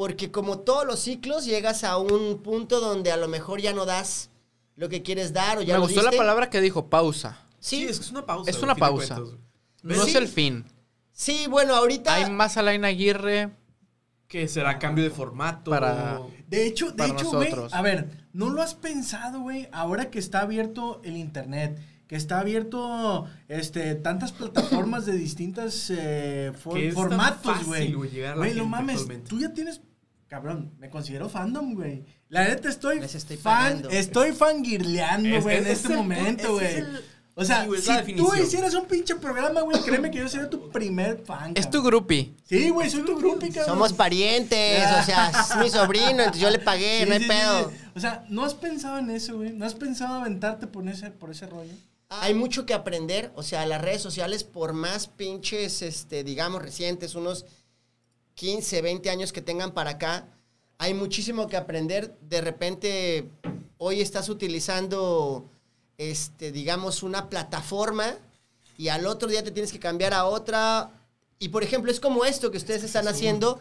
Speaker 1: porque como todos los ciclos llegas a un punto donde a lo mejor ya no das lo que quieres dar o ya
Speaker 4: Me
Speaker 1: lo
Speaker 4: gustó la palabra que dijo, pausa.
Speaker 3: Sí,
Speaker 1: Sí,
Speaker 3: es que es una pausa.
Speaker 4: Es una pausa. No
Speaker 1: Sí.
Speaker 4: es el fin.
Speaker 1: sí, bueno, ahorita
Speaker 4: Hay más Alain Aguirre
Speaker 3: Que será cambio de formato.
Speaker 4: Para-
Speaker 2: De hecho, de
Speaker 4: Para
Speaker 2: hecho, güey, a ver, ¿no lo has pensado, güey? Ahora que está abierto el internet, que está abierto este tantas plataformas de distintas eh, for- formatos, güey.
Speaker 3: güey,
Speaker 2: no mames,
Speaker 3: actualmente.
Speaker 2: tú ya tienes cabrón, me considero fandom, güey. La neta estoy
Speaker 1: Les estoy
Speaker 2: fan, estoy fangirleando,
Speaker 3: Es-
Speaker 2: güey, en
Speaker 3: es-
Speaker 2: este
Speaker 3: el-
Speaker 2: momento,
Speaker 3: es
Speaker 2: güey. O sea,
Speaker 3: sí,
Speaker 2: si tú hicieras un pinche programa, güey, créeme que yo sería tu primer fan.
Speaker 4: es tu groupie.
Speaker 2: Sí, güey, soy tu grupo, cabrón.
Speaker 1: somos parientes, o sea, es mi sobrino, entonces yo le pagué,
Speaker 2: Sí,
Speaker 1: no hay
Speaker 2: sí, sí,
Speaker 1: pedo.
Speaker 2: sí. O sea, ¿no has pensado en eso, güey? ¿No has pensado aventarte por ese, por ese rollo?
Speaker 1: Hay mucho que aprender, o sea, las redes sociales, por más pinches, este, digamos, recientes, unos 15, 20 años que tengan para acá, hay muchísimo que aprender. De repente, hoy estás utilizando, este, digamos, una plataforma y al otro día te tienes que cambiar a otra. Y por ejemplo, es como esto que ustedes están haciendo.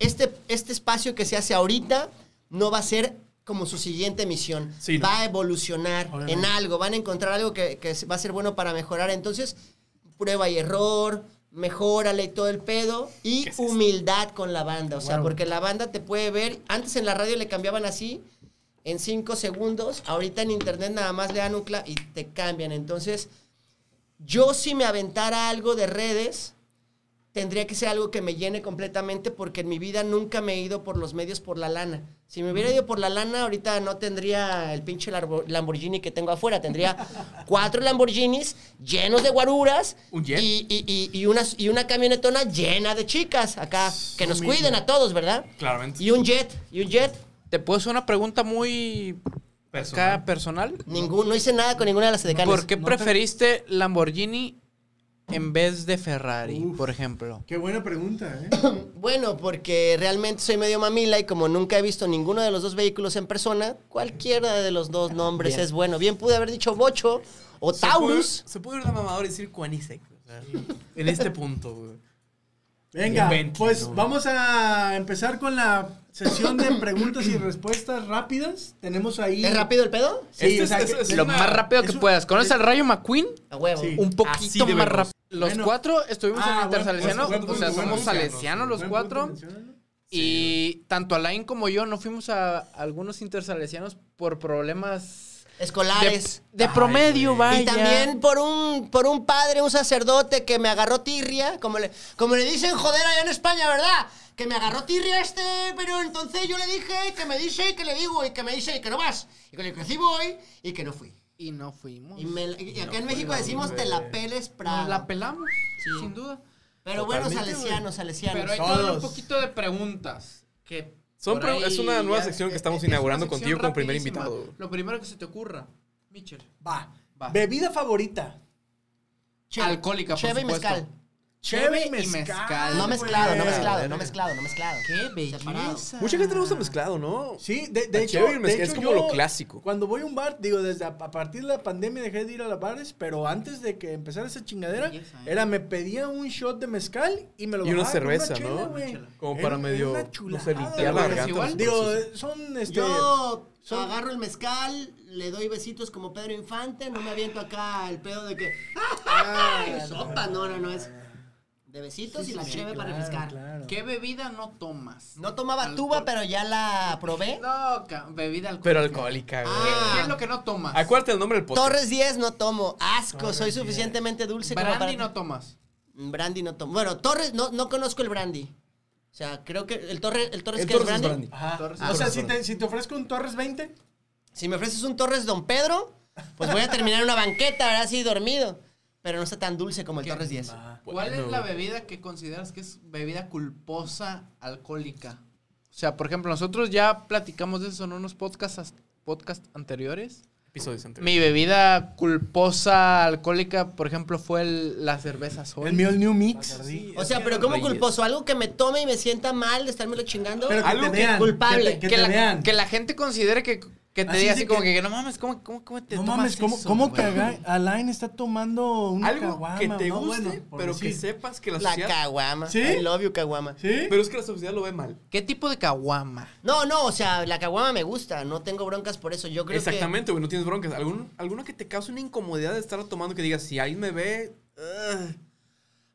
Speaker 1: Este, este espacio que se hace ahorita no va a ser como su siguiente misión.
Speaker 3: Sí, no.
Speaker 1: Va a evolucionar
Speaker 2: Obviamente.
Speaker 1: en algo, van a encontrar algo que, que va a ser bueno para mejorar. Entonces, prueba y error, mejórale y todo el pedo. Y humildad con la banda. O sea, porque la banda te puede ver. Antes en la radio le cambiaban así, en cinco segundos. Ahorita en internet nada más le dan un y te cambian. Entonces, yo si me aventara algo de redes, tendría que ser algo que me llene completamente porque en mi vida nunca me he ido por los medios por la lana. Si me hubiera ido por la lana, ahorita no tendría el pinche Lamborghini que tengo afuera. Tendría [laughs] cuatro Lamborghinis llenos de guaruras
Speaker 3: ¿Un jet?
Speaker 1: y, y, y, y una, y una camionetona llena de chicas acá que nos cuiden a todos, ¿verdad?
Speaker 3: Claramente.
Speaker 1: Y un jet, y un jet.
Speaker 4: ¿Te puedo hacer una pregunta muy
Speaker 3: Personal.
Speaker 4: acá personal?
Speaker 1: Ningún, no hice nada con ninguna de las decanes.
Speaker 4: ¿Por qué
Speaker 2: No te-
Speaker 4: preferiste Lamborghini en vez de Ferrari,
Speaker 2: Uf.
Speaker 4: por ejemplo?
Speaker 2: Qué buena pregunta, ¿eh? [coughs]
Speaker 1: Bueno, porque realmente soy medio mamila y como nunca he visto ninguno de los dos vehículos en persona, cualquiera de los dos nombres
Speaker 4: Bien.
Speaker 1: es bueno. Bien pude haber dicho Bocho o
Speaker 3: Se puede-
Speaker 1: Taurus.
Speaker 3: Se puede ir de mamador y decir sea, en este punto, güey.
Speaker 2: Venga, pues
Speaker 3: no.
Speaker 2: vamos a empezar con la sesión de preguntas y respuestas rápidas. Tenemos ahí.
Speaker 1: ¿Es rápido el pedo?
Speaker 2: Sí,
Speaker 3: Este
Speaker 2: o
Speaker 3: es-
Speaker 2: sea,
Speaker 3: es-
Speaker 2: que-
Speaker 3: es
Speaker 4: Lo
Speaker 3: una-
Speaker 4: más rápido que
Speaker 2: un-
Speaker 4: puedas. ¿Conoces
Speaker 2: es-
Speaker 4: al Rayo McQueen?
Speaker 1: A huevo.
Speaker 2: Sí.
Speaker 4: Un poquito más rápido. Los
Speaker 2: Bueno.
Speaker 4: cuatro estuvimos
Speaker 2: Ah,
Speaker 4: en
Speaker 2: buen-
Speaker 4: Intersalesiano.
Speaker 2: buen- buen
Speaker 4: o sea, somos salesianos los cuatro. Y tanto Alain como yo no fuimos a algunos intersalesianos por problemas de,
Speaker 1: Escolares.
Speaker 4: de promedio, vaya.
Speaker 1: Y también por un, por un padre, un sacerdote que me agarró tirria, como le, como le dicen joder allá en España, ¿verdad? Que me agarró tirria este, pero entonces yo le dije que me dice y que le digo y que me dice y que no vas. Y que le que sí voy y que no fui.
Speaker 4: Y no fuimos.
Speaker 1: Y, me- y acá en México decimos te la peles Prado.
Speaker 4: Nos la pelamos,
Speaker 1: Sí.
Speaker 4: sin duda.
Speaker 1: Pero bueno, salesianos, salesianos.
Speaker 4: Pero hay todo un poquito de preguntas. Que
Speaker 3: Son
Speaker 4: por
Speaker 3: pre-
Speaker 4: ahí
Speaker 3: es una nueva
Speaker 4: ya-
Speaker 3: sección que
Speaker 4: es-
Speaker 3: estamos
Speaker 4: es
Speaker 3: inaugurando contigo como primer invitado.
Speaker 4: Lo primero que se te ocurra, Mitchell.
Speaker 2: Va.
Speaker 4: Va.
Speaker 2: Bebida favorita.
Speaker 1: Cheve.
Speaker 4: Alcohólica, por
Speaker 1: Cheve y mezcal.
Speaker 2: Cheve y mezcal.
Speaker 4: mezcal.
Speaker 1: No mezclado, no mezclado, no mezclado, no mezclado.
Speaker 4: ¡Qué belleza!
Speaker 3: Mucha gente le gusta mezclado, ¿no?
Speaker 2: Sí, de, de hecho,
Speaker 3: cheve y
Speaker 2: de
Speaker 3: mezcal es como
Speaker 2: yo,
Speaker 3: lo clásico.
Speaker 2: Cuando voy a un bar, digo, desde a, a partir de la pandemia dejé de ir a los bares, pero antes de que empezara esa chingadera,
Speaker 4: Belleza, ¿eh?
Speaker 2: era me pedía un shot de mezcal y me lo
Speaker 3: Y una cerveza,
Speaker 2: chela,
Speaker 3: ¿no? Como para
Speaker 2: era
Speaker 3: medio,
Speaker 2: una
Speaker 3: no sé, limpiar la garganta.
Speaker 4: igual.
Speaker 2: Digo, son este
Speaker 1: Yo
Speaker 2: son-
Speaker 1: agarro el mezcal, le doy besitos como Pedro Infante, no me aviento acá el pedo de que. [laughs]
Speaker 2: Ah,
Speaker 1: ¡Ay, sopa! No, no, no, es de besitos y la
Speaker 2: sí,
Speaker 1: cheve para refrescar.
Speaker 2: claro.
Speaker 4: ¿Qué bebida no tomas?
Speaker 1: No tomaba
Speaker 4: Alcohol.
Speaker 1: tuba, pero ya la probé. [laughs]
Speaker 4: No, bebida alcohólica.
Speaker 3: Pero alcohólica, güey.
Speaker 4: ¿Qué,
Speaker 1: Ah.
Speaker 4: qué es lo que no tomas?
Speaker 3: Acuérdate el nombre del podcast.
Speaker 1: Torres 10 no tomo. Asco,
Speaker 2: Torres
Speaker 1: soy
Speaker 2: 10.
Speaker 1: suficientemente dulce como
Speaker 4: Brandy
Speaker 1: para.
Speaker 4: no tomas.
Speaker 1: Brandy no tomo. Bueno, Torres, no, no conozco el brandy. O sea, creo que el Torres, el Torres
Speaker 3: El
Speaker 1: que es
Speaker 3: Torres es
Speaker 1: brandy.
Speaker 3: brandy.
Speaker 2: Ajá.
Speaker 4: Torres-
Speaker 2: o sea, si te, si te ofrezco un Torres 20,
Speaker 1: Si me ofreces un Torres Don Pedro, pues voy a terminar en una banqueta, ahora sí dormido. Pero no está tan dulce como el
Speaker 4: ¿Qué?
Speaker 1: Torres 10.
Speaker 4: ¿Cuál
Speaker 3: Bueno.
Speaker 4: es la bebida que consideras que es bebida culposa alcohólica? O sea, por ejemplo, nosotros ya platicamos de eso en unos podcasts, podcast anteriores.
Speaker 3: Episodios anteriores.
Speaker 4: Mi bebida culposa alcohólica, por ejemplo, fue el- la cerveza Sol.
Speaker 2: el mío el New Mix.
Speaker 3: Sí,
Speaker 1: O sea, pero ¿cómo
Speaker 3: reyes.
Speaker 1: culposo? ¿Algo que me tome y me sienta mal de estármelo chingando?
Speaker 2: Pero que
Speaker 3: Algo
Speaker 2: te
Speaker 3: que-
Speaker 2: vean.
Speaker 1: culpable.
Speaker 2: Que te, que
Speaker 4: que,
Speaker 2: te
Speaker 4: la,
Speaker 2: vean.
Speaker 4: que la gente considere que, que te
Speaker 2: Así
Speaker 4: diga así como
Speaker 2: que-
Speaker 4: que, no mames, ¿cómo, cómo, cómo te
Speaker 2: no
Speaker 4: tomas
Speaker 2: mames, ¿cómo,
Speaker 4: eso,
Speaker 2: cómo que? Aga- Alain está tomando una
Speaker 3: Algo
Speaker 2: caguama?
Speaker 3: que te
Speaker 2: No,
Speaker 3: guste,
Speaker 2: bueno,
Speaker 3: pero que sepas que la
Speaker 1: La
Speaker 3: sociedad...
Speaker 1: caguama.
Speaker 2: ¿Sí?
Speaker 1: I love you, caguama.
Speaker 2: ¿Sí?
Speaker 3: Pero es que la sociedad lo ve mal.
Speaker 4: ¿Qué tipo de caguama?
Speaker 1: No, no, o sea, la caguama me gusta. No tengo broncas por eso. Yo creo
Speaker 3: Exactamente, güey, no tienes broncas. ¿Algún, ¿Alguno que te cause una incomodidad de estarlo tomando que digas, si alguien me ve... ugh"?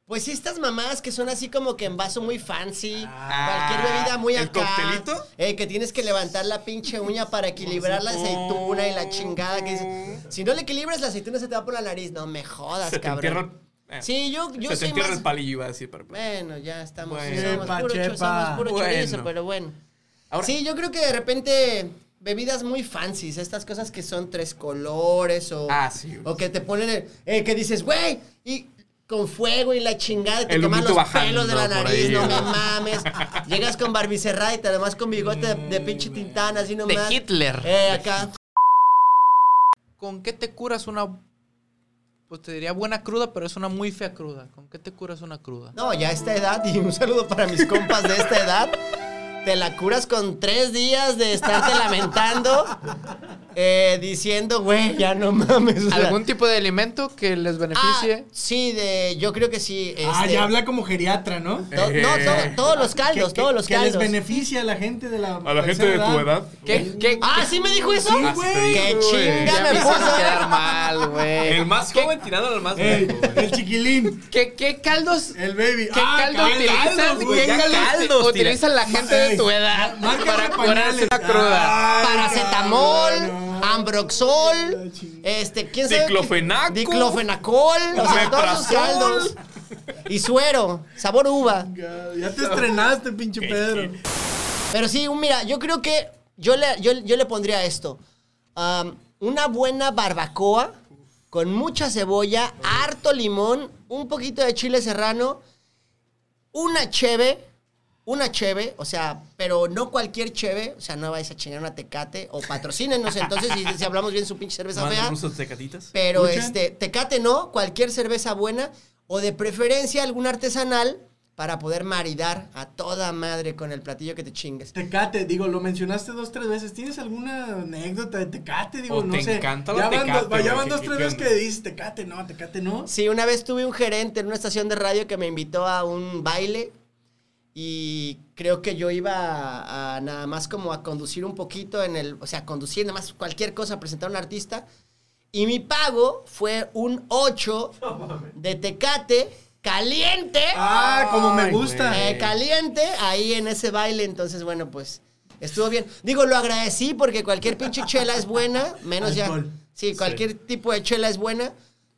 Speaker 1: Pues sí, estas mamás que son así como que en vaso muy fancy.
Speaker 3: Ah,
Speaker 1: cualquier bebida muy
Speaker 3: ¿el
Speaker 1: acá.
Speaker 3: coctelito?
Speaker 1: eh, que tienes que levantar la pinche uña para equilibrar la aceituna y la chingada. Que dices, si no le equilibras, la aceituna se te va por la nariz. No me jodas,
Speaker 3: Se te
Speaker 1: cabrón.
Speaker 3: entierra... el- eh,
Speaker 1: Sí, yo, yo
Speaker 3: se te
Speaker 1: soy
Speaker 3: entierra
Speaker 1: más...
Speaker 3: el palillo, iba a decir. Pero,
Speaker 1: Bueno, ya estamos.
Speaker 3: Bueno.
Speaker 1: somos
Speaker 2: Chepa,
Speaker 1: puro, cho-
Speaker 2: chepa.
Speaker 1: somos puro chorizo, pero bueno.
Speaker 3: Ahora-
Speaker 1: sí, yo creo que de repente bebidas muy fancies, estas cosas que son tres colores o,
Speaker 3: Ah, sí,
Speaker 1: o que te ponen, el- eh, que dices, güey, y con fuego y la chingada, y te queman los
Speaker 3: bajando
Speaker 1: pelos de la nariz,
Speaker 3: ahí,
Speaker 1: no me mames. Llegas con barbicerrada y te además con bigote de, de pinche tintana, así nomás.
Speaker 4: Hitler.
Speaker 1: Eh, acá.
Speaker 4: ¿Con qué te curas una, pues te diría buena cruda, pero es una muy fea cruda? ¿Con qué te curas una cruda?
Speaker 1: No, ya a esta edad, y un saludo para mis compas de esta edad. Te la curas con tres días de estarte lamentando, [laughs] eh, diciendo, güey, ya no mames.
Speaker 4: ¿Algún tipo de alimento que les
Speaker 1: ah,
Speaker 4: beneficie?
Speaker 1: sí, de, yo creo que sí.
Speaker 2: Ah,
Speaker 1: este,
Speaker 2: ya habla como geriatra, ¿no?
Speaker 1: to- no, to- todos los caldos,
Speaker 2: Que-
Speaker 1: todos
Speaker 2: que-
Speaker 1: los
Speaker 2: que
Speaker 1: caldos.
Speaker 2: les beneficia a la gente de la
Speaker 5: A la gente de tu edad.
Speaker 4: ¿Qué, qué,
Speaker 1: Ah, ¿sí me dijo eso?
Speaker 2: Sí,
Speaker 5: Ah,
Speaker 2: güey.
Speaker 1: ¡Qué chinga me puso!
Speaker 4: quedar mal, güey.
Speaker 3: El más joven tirando al más viejo.
Speaker 2: el chiquilín,
Speaker 4: ¿Qué, qué caldos,
Speaker 2: el baby.
Speaker 4: qué
Speaker 2: Ah,
Speaker 4: caldo
Speaker 2: caldos,
Speaker 4: utilizan? ¿Qué caldos
Speaker 3: caldos
Speaker 4: uti- utiliza la gente de tu edad
Speaker 2: Márcame
Speaker 4: para curarse
Speaker 2: pañales.
Speaker 4: una cruda?
Speaker 2: Ay,
Speaker 1: Paracetamol,
Speaker 2: cabrón.
Speaker 1: Ambroxol,
Speaker 2: La
Speaker 1: este, ¿quién sabe?
Speaker 3: Diclofenaco.
Speaker 1: Diclofenacol, o sea, todos caldos. Y suero, sabor uva.
Speaker 2: Ya te estrenaste, pinche Pedro.
Speaker 1: Pero sí, un- mira, yo creo que yo le, yo, yo le pondría esto. Una buena barbacoa con mucha cebolla, harto limón, un poquito de chile serrano, una cheve, una cheve, o sea, pero no cualquier cheve, o sea, no vais a chingar una tecate o patrocínenos entonces si, si hablamos bien su pinche cerveza fea.
Speaker 3: Tecatitas.
Speaker 1: Pero
Speaker 2: ¿Escuchan?
Speaker 1: este, tecate no, cualquier cerveza buena o de preferencia algún artesanal para poder maridar a toda madre con el platillo que te chingues.
Speaker 2: Tecate, digo, lo mencionaste dos, tres veces. ¿Tienes alguna anécdota de Tecate? Digo,
Speaker 3: O
Speaker 2: no
Speaker 3: te
Speaker 2: sé.
Speaker 3: encanta la
Speaker 2: ya van,
Speaker 3: Tecate,
Speaker 2: dos- ya van
Speaker 3: ¿qué-
Speaker 2: dos, tres veces que dices Tecate, no, Tecate no.
Speaker 1: Sí, una vez tuve un gerente en una estación de radio que me invitó a un baile y creo que yo iba a, a nada más como a conducir un poquito en el, o sea, conducir nada más cualquier cosa, a presentar a un artista. Y mi pago fue un 8 de tecate caliente.
Speaker 2: Ah, como me gusta.
Speaker 1: Eh, caliente ahí en ese baile, entonces bueno, pues estuvo bien. Digo, lo agradecí porque cualquier pinche chela es buena, menos [laughs]
Speaker 2: Alcohol.
Speaker 1: ya. Sí, cualquier tipo de chela es buena,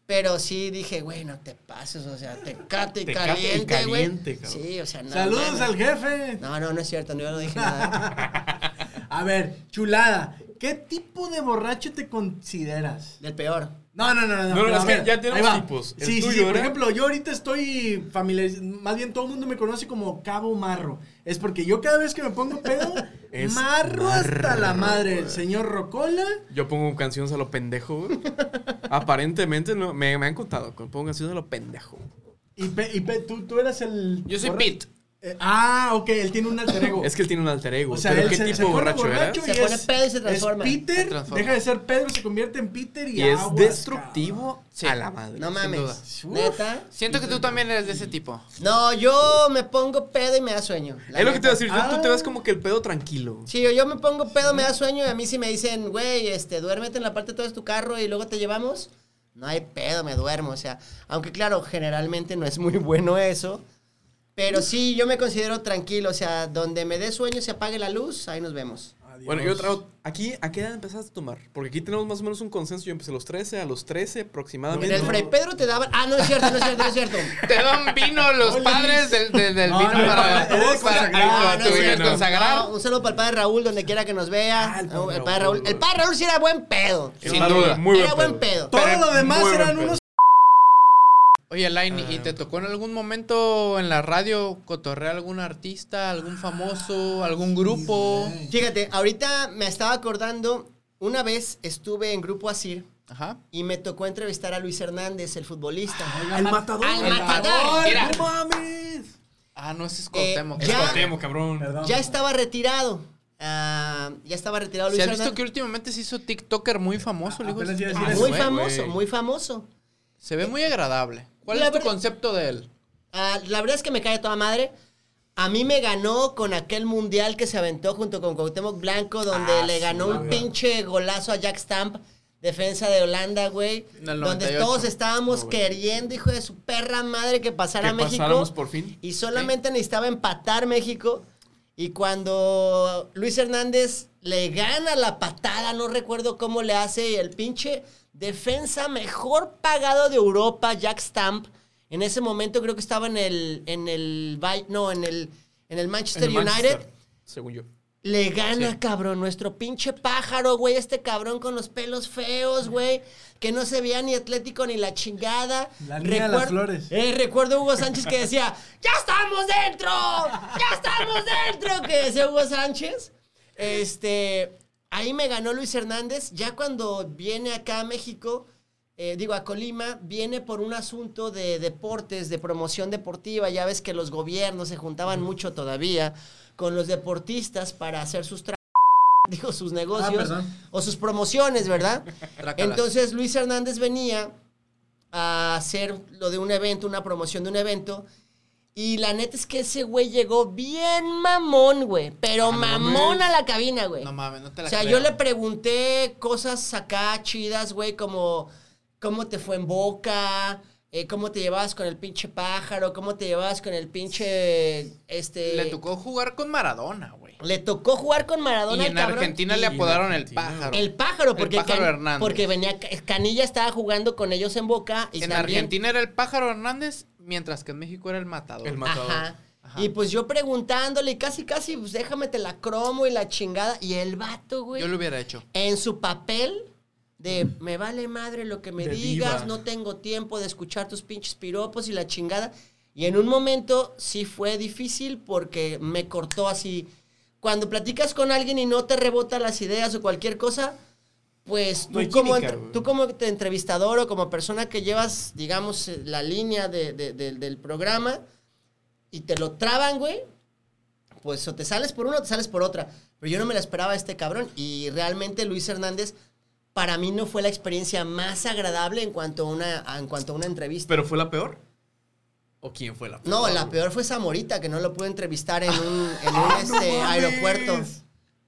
Speaker 1: pero sí dije, güey, no te pases, o sea, te cate y
Speaker 3: Tecate y
Speaker 1: caliente, güey.
Speaker 3: caliente, cabrón.
Speaker 1: Sí, o sea, no.
Speaker 2: Saludos al jefe.
Speaker 1: No, no, no es cierto, no, yo no dije nada. [laughs]
Speaker 2: A ver, chulada. ¿Qué tipo de borracho te consideras?
Speaker 1: Del peor.
Speaker 2: No, no, no, no.
Speaker 3: No, no, es que ya tenemos tipos. El
Speaker 2: Sí, sí,
Speaker 3: tuyo
Speaker 2: sí. Por ejemplo, yo ahorita estoy familiarizado. Más bien todo el mundo me conoce como Cabo Marro. Es porque yo cada vez que me pongo pedo, [laughs]
Speaker 3: Es
Speaker 2: marro hasta la madre. El señor Rocola.
Speaker 3: Yo pongo canciones a lo pendejo, güey. [laughs] Aparentemente, no, me, me han contado. Pongo canciones a lo pendejo.
Speaker 2: Y, Pe- y Pe- tú, tú eras el.
Speaker 4: Yo soy Pete.
Speaker 2: Eh, ah, ok, él tiene un alter ego.
Speaker 3: Es que él tiene un alter ego.
Speaker 2: O sea,
Speaker 3: ¿Pero
Speaker 2: él
Speaker 3: qué
Speaker 2: se-
Speaker 3: tipo
Speaker 2: se pone
Speaker 3: borracho, era?
Speaker 2: borracho
Speaker 1: Se pone
Speaker 2: es-
Speaker 1: pedo y se transforma.
Speaker 2: Es Peter,
Speaker 4: Se transforma.
Speaker 2: deja de ser Pedro, se convierte en Peter y,
Speaker 3: Y es
Speaker 2: aguas,
Speaker 3: destructivo
Speaker 4: Sí.
Speaker 3: a la madre.
Speaker 1: No mames. Neta.
Speaker 4: Siento que tú también eres de ese tipo.
Speaker 1: No, yo me pongo pedo y me da sueño.
Speaker 3: Es lo que te iba a decir. tú- Tú te
Speaker 2: Ah.
Speaker 3: ves como que el pedo tranquilo.
Speaker 1: Sí, yo me pongo pedo, me da sueño y a mí si me dicen, güey, este, duérmete en la parte de atrás de tu carro y luego te llevamos, no hay pedo, me duermo, o sea, aunque claro, generalmente no es muy [laughs] bueno eso, pero sí, yo me considero tranquilo, o sea, donde me dé sueño, se apague la luz, ahí nos vemos.
Speaker 2: Adiós.
Speaker 3: Bueno, yo traigo. Aquí, ¿a qué edad empezaste a tomar? Porque aquí tenemos más o menos un consenso. Yo empecé a los 13, a los 13
Speaker 1: En
Speaker 3: aproximadamente.
Speaker 1: el Fray Pedro te daban, ah, no es cierto, no es cierto, no es cierto.
Speaker 4: Te dan vino los padres del, del, del
Speaker 2: No,
Speaker 4: vino
Speaker 2: no,
Speaker 4: para,
Speaker 2: no, eres
Speaker 4: para,
Speaker 2: consagrado.
Speaker 4: para
Speaker 1: No,
Speaker 4: tu vino consagrado.
Speaker 1: No, un saludo para el padre Raúl, donde quiera que nos vea.
Speaker 3: Ah, el
Speaker 1: No,
Speaker 3: padre
Speaker 1: el padre
Speaker 3: Raúl.
Speaker 1: El padre Raúl sí era buen pedo.
Speaker 3: Sin
Speaker 4: Sin
Speaker 3: duda.
Speaker 4: duda.
Speaker 3: Muy
Speaker 1: era
Speaker 3: buen pedo.
Speaker 1: pedo.
Speaker 2: Todo
Speaker 3: Pero
Speaker 2: lo demás eran unos.
Speaker 4: Oye, Line,
Speaker 3: Ah.
Speaker 4: ¿y te tocó en algún momento en la radio cotorrear algún artista, algún famoso, algún grupo?
Speaker 1: Fíjate, ahorita me estaba acordando, una vez estuve en Grupo Asir
Speaker 4: Ajá.
Speaker 1: y me tocó entrevistar a Luis Hernández, el futbolista.
Speaker 2: El matador.
Speaker 1: Al
Speaker 2: el
Speaker 1: matador.
Speaker 4: Mira.
Speaker 3: ¡No mames!
Speaker 4: Ah, no, ese es Cuauhtémoc.
Speaker 1: ya-
Speaker 3: Escotemo, cabrón.
Speaker 2: Perdón.
Speaker 1: Ya estaba retirado. Ah, ya estaba retirado Luis
Speaker 4: ¿Se ha visto que últimamente se hizo TikToker muy famoso?
Speaker 1: Ah,
Speaker 2: eso.
Speaker 1: muy famoso, muy famoso.
Speaker 4: Se ve muy agradable. ¿Cuál
Speaker 1: La
Speaker 4: es tu
Speaker 1: verdad-
Speaker 4: concepto de él?
Speaker 1: Ah, la verdad es que me cae toda madre. A mí me ganó con aquel mundial que se aventó junto con Cuauhtémoc Blanco, donde
Speaker 3: Ah,
Speaker 1: le
Speaker 3: sí,
Speaker 1: ganó un pinche golazo a Jack Stamp, defensa de Holanda, güey. Donde
Speaker 4: 98.
Speaker 1: todos estábamos queriendo, hijo de su perra madre, que pasara
Speaker 3: Que
Speaker 1: a México.
Speaker 3: pasáramos por fin.
Speaker 1: Y solamente necesitaba empatar México. Y cuando Luis Hernández le gana la patada, no recuerdo cómo le hace, y el pinche defensa mejor pagado de Europa, Jack Stamp, en ese momento creo que estaba en el, en el, no, en el, en el Manchester
Speaker 3: En el
Speaker 1: United.
Speaker 3: Manchester, según yo.
Speaker 1: Le gana,
Speaker 3: Sí.
Speaker 1: cabrón, nuestro pinche pájaro, güey, este cabrón con los pelos feos, güey, que no se veía ni atlético ni la chingada.
Speaker 2: La niña de las flores.
Speaker 1: Eh, recuerdo a Hugo Sánchez que decía, ¡Ya estamos dentro! ¡Ya estamos dentro! Que decía Hugo Sánchez. Este, ahí me ganó Luis Hernández. Ya cuando viene acá a México, eh, digo, a Colima, viene por un asunto de deportes, de promoción deportiva. Ya ves que los gobiernos se juntaban mucho todavía con los deportistas para hacer sus tra- [laughs] digo, sus negocios
Speaker 2: perdón.
Speaker 1: o sus promociones, ¿verdad? Entonces Luis Hernández venía a hacer lo de un evento, una promoción de un evento. Y la neta es que ese güey llegó bien mamón, güey. Pero mamón a la cabina, güey.
Speaker 4: No mames, no te la
Speaker 1: O sea,
Speaker 4: creo.
Speaker 1: yo le pregunté cosas acá chidas, güey, como cómo te fue en boca, eh, cómo te llevabas con el pinche pájaro, cómo te llevabas con el pinche, este...
Speaker 4: Le tocó jugar con Maradona, güey.
Speaker 1: le tocó jugar con Maradona
Speaker 4: Y en
Speaker 1: cabrón.
Speaker 4: Argentina
Speaker 3: Y
Speaker 4: le apodaron el pájaro.
Speaker 1: El pájaro, porque,
Speaker 4: El pájaro
Speaker 1: Can-
Speaker 4: Hernández.
Speaker 1: porque venía Canilla estaba jugando con ellos en Boca y
Speaker 4: en
Speaker 1: también-
Speaker 4: Argentina era el pájaro Hernández, mientras que en México era el matador.
Speaker 3: El matador.
Speaker 1: Ajá.
Speaker 4: Ajá.
Speaker 1: Y pues yo preguntándole, y casi casi, pues déjame te la cromo y la chingada. Y el vato, güey,
Speaker 4: Yo lo hubiera hecho.
Speaker 1: en su papel de me vale madre lo que me
Speaker 3: De
Speaker 1: digas,
Speaker 3: diva.
Speaker 1: no tengo tiempo de escuchar tus pinches piropos y la chingada. Y en un momento sí fue difícil porque me cortó así. Cuando platicas con alguien y no te rebota las ideas o cualquier cosa, pues tú, como,
Speaker 3: química,
Speaker 1: tú como entrevistador o como persona que llevas, digamos, eh, la línea de- de- de- del programa y te lo traban, güey, pues o te sales por una o te sales por otra. Pero yo no me la esperaba a este cabrón. Y realmente Luis Hernández, para mí no fue la experiencia más agradable en cuanto a una, en cuanto a una entrevista.
Speaker 3: ¿Pero fue la peor? ¿O quién fue la peor?
Speaker 1: No, la peor fue Zamorita, que no lo pude entrevistar en un, en [laughs] un,
Speaker 3: Ah,
Speaker 1: este, aeropuerto.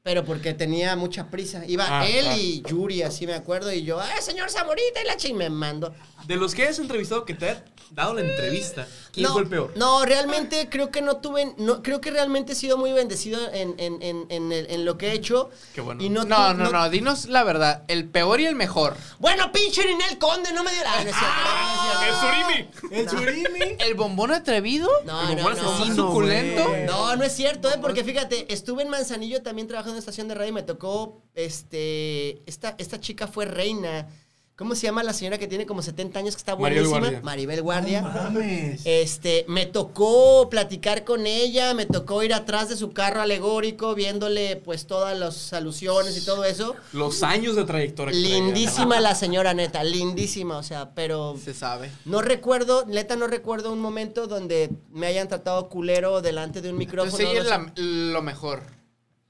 Speaker 1: Pero porque tenía mucha prisa. Iba
Speaker 3: Ah,
Speaker 1: él
Speaker 3: ah.
Speaker 1: y Yuri, así me acuerdo. Y yo, ¡ay, señor Zamorita! Y la ching me mando.
Speaker 3: De los que has entrevistado que te ha dado la entrevista, ¿quién
Speaker 1: no,
Speaker 3: fue el peor?
Speaker 1: No, realmente creo que no tuve, no, creo que realmente he sido muy bendecido en, en, en, en, el- en lo que he hecho.
Speaker 3: Qué bueno.
Speaker 1: Y no,
Speaker 4: No,
Speaker 1: tu-
Speaker 4: no, no, dinos la verdad. El peor y el mejor.
Speaker 1: Bueno, pinche Ninel Conde, no me dio la. no no cierto.
Speaker 3: ¡El Surimi!
Speaker 2: El surimi. [laughs]
Speaker 4: ¿El bombón atrevido?
Speaker 1: No,
Speaker 3: El
Speaker 1: no,
Speaker 3: bombón
Speaker 1: no.
Speaker 3: asesino,
Speaker 4: suculento.
Speaker 1: No, no es cierto, ¿eh? Porque fíjate, estuve en Manzanillo también trabajando en una estación de radio y me tocó, este, esta, esta chica fue reina. ¿Cómo se llama la señora que tiene como 70 años que está
Speaker 3: Maribel
Speaker 1: buenísima?
Speaker 3: Guardia.
Speaker 1: Maribel Guardia.
Speaker 2: No mames.
Speaker 1: Este, me tocó platicar con ella, me tocó ir atrás de su carro alegórico, viéndole pues todas las alusiones y todo eso.
Speaker 3: Los años de trayectoria. que.
Speaker 1: Lindísima [laughs] la señora, neta, lindísima, o sea, pero
Speaker 4: Se sabe.
Speaker 1: no recuerdo, neta no recuerdo un momento donde me hayan tratado culero delante de un micrófono.
Speaker 4: Entonces ella es
Speaker 1: no
Speaker 4: la- lo mejor.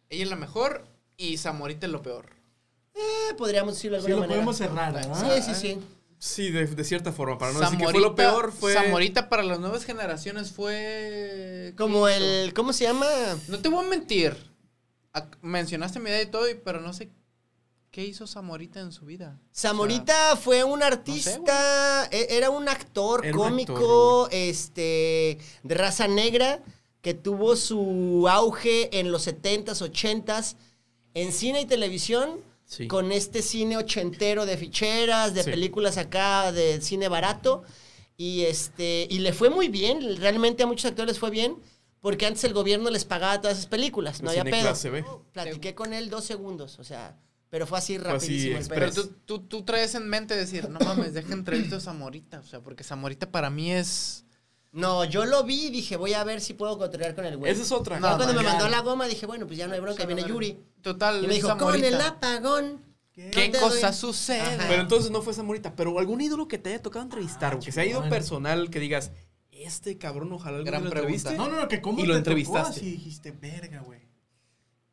Speaker 4: Ella es la mejor y Zamorita es lo peor.
Speaker 1: Eh, podríamos decirlo de
Speaker 2: Sí,
Speaker 1: alguna
Speaker 2: lo
Speaker 1: manera.
Speaker 2: podemos cerrar, ¿verdad?
Speaker 1: Sí, sí, sí.
Speaker 3: Sí, de, de cierta forma. Para no decir que fue lo peor, fue.
Speaker 4: Zamorita para las nuevas generaciones fue...
Speaker 1: Como el, ¿cómo se llama?
Speaker 4: No te voy a mentir. Mencionaste mi edad y todo, pero no sé qué hizo Zamorita en su vida.
Speaker 1: Zamorita fue un artista, e- era un actor
Speaker 3: Era un
Speaker 1: cómico, este, de raza negra, que tuvo su auge en los 70s, 80s, en cine y televisión,
Speaker 3: Sí.
Speaker 1: con este cine ochentero de ficheras, de
Speaker 3: Sí.
Speaker 1: películas acá, de cine barato, y este, y le fue muy bien, realmente a muchos actores les fue bien, porque antes el gobierno les pagaba todas esas películas, no
Speaker 3: El
Speaker 1: había pedo.
Speaker 3: clase B.
Speaker 1: Platiqué con él dos segundos, o sea, pero fue así
Speaker 3: así
Speaker 1: rapidísimo. el
Speaker 3: express.
Speaker 1: pedo.
Speaker 4: Pero tú, tú, tú traes en mente decir, no mames, deja entrevista a Zamorita. O sea, porque Zamorita para mí es...
Speaker 1: No, yo lo vi y dije, voy a ver si puedo cotorrear con el güey.
Speaker 3: Esa es otra.
Speaker 4: No,
Speaker 1: cuando me mandó la goma dije, bueno, pues ya no hay bronca, viene Yuri.
Speaker 4: Total,
Speaker 1: Y me dijo, con el apagón.
Speaker 2: ¿Qué?
Speaker 4: ¿Qué
Speaker 1: no te
Speaker 4: cosa
Speaker 1: doy-
Speaker 4: sucede?
Speaker 1: Ajá.
Speaker 3: Pero entonces no fue Zamorita, pero algún ídolo que te haya tocado entrevistar, o que se ha ido personal, que digas, este cabrón, ojalá algún
Speaker 4: Gran
Speaker 3: lo entreviste.
Speaker 2: No, no, no, que cómo
Speaker 3: Y lo
Speaker 2: te
Speaker 3: entrevistaste.
Speaker 2: tocó así dijiste, verga, güey.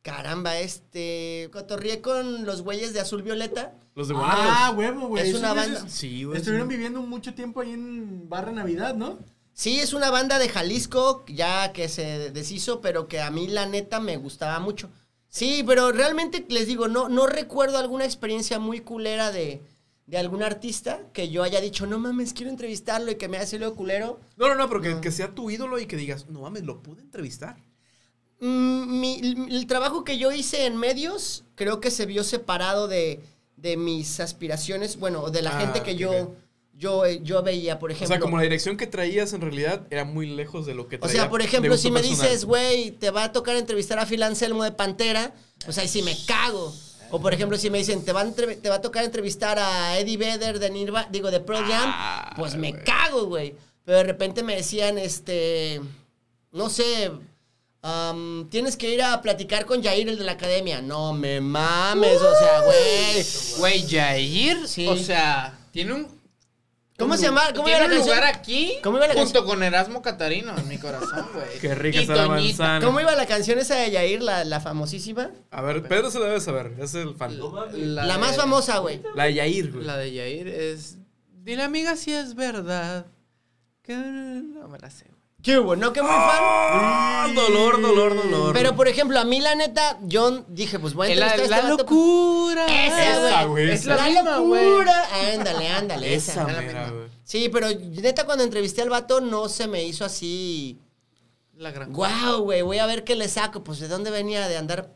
Speaker 1: Caramba, este. Cotorrié con los güeyes de Azul Violeta.
Speaker 3: Los de
Speaker 2: Ah,
Speaker 3: Guanatos.
Speaker 2: huevo, güey.
Speaker 1: Es una banda.
Speaker 3: Sí, güey.
Speaker 2: Estuvieron
Speaker 3: sí.
Speaker 2: viviendo mucho tiempo ahí en Barra Navidad, ¿no?
Speaker 1: Sí, es una banda de Jalisco, ya que se deshizo, pero que a mí la neta me gustaba mucho. Sí, pero realmente les digo, no, no recuerdo alguna experiencia muy culera de, de algún artista que yo haya dicho, no mames, quiero entrevistarlo y que me haya salido culero.
Speaker 3: No, no, no, pero que, que sea tu ídolo y que digas, no mames, lo pude entrevistar.
Speaker 1: Mm, mi- el, el trabajo que yo hice en medios creo que se vio separado de, de mis aspiraciones, bueno, de la
Speaker 3: Ah,
Speaker 1: gente que yo. Yo, eh, yo veía, por
Speaker 3: O
Speaker 1: ejemplo.
Speaker 3: sea, como la dirección que traías en realidad era muy lejos de lo que
Speaker 1: O
Speaker 3: traía.
Speaker 1: sea, por ejemplo, si me
Speaker 3: personal.
Speaker 1: dices, güey, te va a tocar entrevistar a Phil Anselmo de Pantera, pues ahí sí me cago. O por ejemplo, si me dicen, te va a, entre- te va a tocar entrevistar a Eddie Vedder de Nirvana, digo, de Pearl Jam,
Speaker 3: Ah,
Speaker 1: pues me cago, güey. Pero de repente me decían, este, no sé, tienes que ir a platicar con Jair, el de la academia. No me mames, o sea, güey.
Speaker 4: Güey, Jair,
Speaker 1: Sí.
Speaker 4: o sea, tiene un
Speaker 1: ¿Cómo se llama? ¿Cómo iba la canción?
Speaker 4: lugar aquí
Speaker 1: ¿Cómo iba la
Speaker 4: junto con Erasmo Catarino en mi corazón, güey.
Speaker 3: Qué rica está la manzana.
Speaker 1: ¿Cómo iba la canción esa de Yair, la, la famosísima?
Speaker 3: A ver, Pedro se la debe saber. Es el fan.
Speaker 1: La, más famosa, güey.
Speaker 3: La de Yair, güey.
Speaker 4: La de Yair es. Dile, amiga, si es verdad. Que no me la sé, güey.
Speaker 1: ¿Qué hubo? ¿No que muy fan?
Speaker 3: Ah, dolor, dolor, dolor.
Speaker 1: Pero, por ejemplo, a mí, la neta, yo dije, pues voy a
Speaker 4: Es La,
Speaker 1: entrevistar a
Speaker 4: la
Speaker 1: este vato,
Speaker 4: locura.
Speaker 1: Esa,
Speaker 3: Esa,
Speaker 1: güey.
Speaker 4: Es la
Speaker 1: La
Speaker 4: misma, güey.
Speaker 1: locura. Ándale, ándale.
Speaker 3: Esa
Speaker 1: Esa.
Speaker 3: mera, güey.
Speaker 1: Sí, pero neta, cuando entrevisté al vato, no se me hizo así.
Speaker 4: La gran
Speaker 1: Wow, güey, voy a ver qué le saco. Pues de dónde venía de andar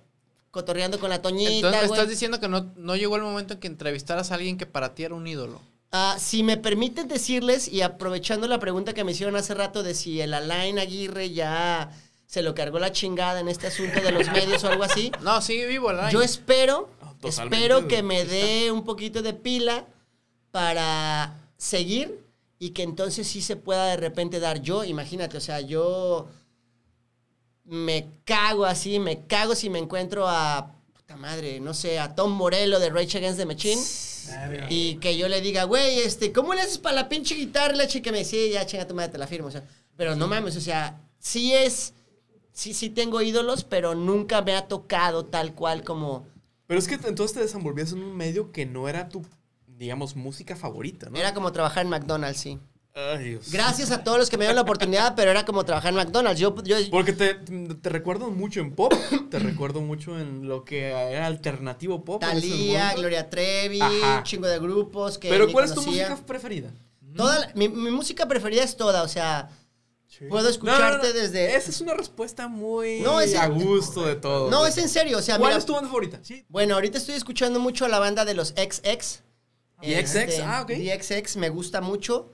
Speaker 1: cotorreando con la Toñita,
Speaker 4: Entonces me
Speaker 1: güey.
Speaker 4: estás diciendo que no, no llegó el momento en que entrevistaras a alguien que para ti era un ídolo.
Speaker 1: Ah, si me permiten decirles, y aprovechando la pregunta que me hicieron hace rato de si el Alain Aguirre ya se lo cargó la chingada en este asunto de los medios o algo así, [laughs]
Speaker 4: No, sigue vivo, Alain.
Speaker 1: yo espero,
Speaker 3: No, totalmente,
Speaker 1: espero que me dé un poquito de pila para seguir y que entonces sí se pueda de repente dar yo, imagínate, o sea, yo me cago así, me cago si me encuentro a, puta madre, no sé, a Tom Morello de Rage Against the Machine. Y que yo le diga, güey, este, ¿cómo le haces para la pinche guitarra? La chica me dice, sí, ya chinga tu madre, te la firmo. O sea, pero no mames, o sea, sí es, sí, sí tengo ídolos, pero nunca me ha tocado tal cual como,
Speaker 3: Pero es que entonces te desenvolvías en un medio que no era tu, digamos, música favorita, ¿no?
Speaker 1: era como trabajar en McDonald's, sí.
Speaker 3: Ay, Dios.
Speaker 1: Gracias a todos los que me dieron la oportunidad, pero era como trabajar en McDonald's. Yo, yo,
Speaker 3: Porque te, te recuerdo mucho en pop, te recuerdo mucho en lo que era alternativo pop.
Speaker 1: Talía. Gloria Trevi,
Speaker 3: Ajá.
Speaker 1: un chingo de grupos que
Speaker 3: Pero ¿cuál es tu música preferida?
Speaker 1: Toda la- mi, mi música preferida es toda, o sea,
Speaker 2: Sí.
Speaker 1: puedo escucharte
Speaker 3: no, no,
Speaker 1: desde...
Speaker 3: Esa es una respuesta muy
Speaker 1: es-
Speaker 3: a gusto de todo.
Speaker 1: No, es en serio, o sea,
Speaker 3: ¿Cuál
Speaker 1: mira,
Speaker 3: es tu banda favorita?
Speaker 2: Sí.
Speaker 1: Bueno, ahorita estoy escuchando mucho a la banda de los XX.
Speaker 3: ¿The XX? Ah, ok.
Speaker 1: XX me gusta mucho.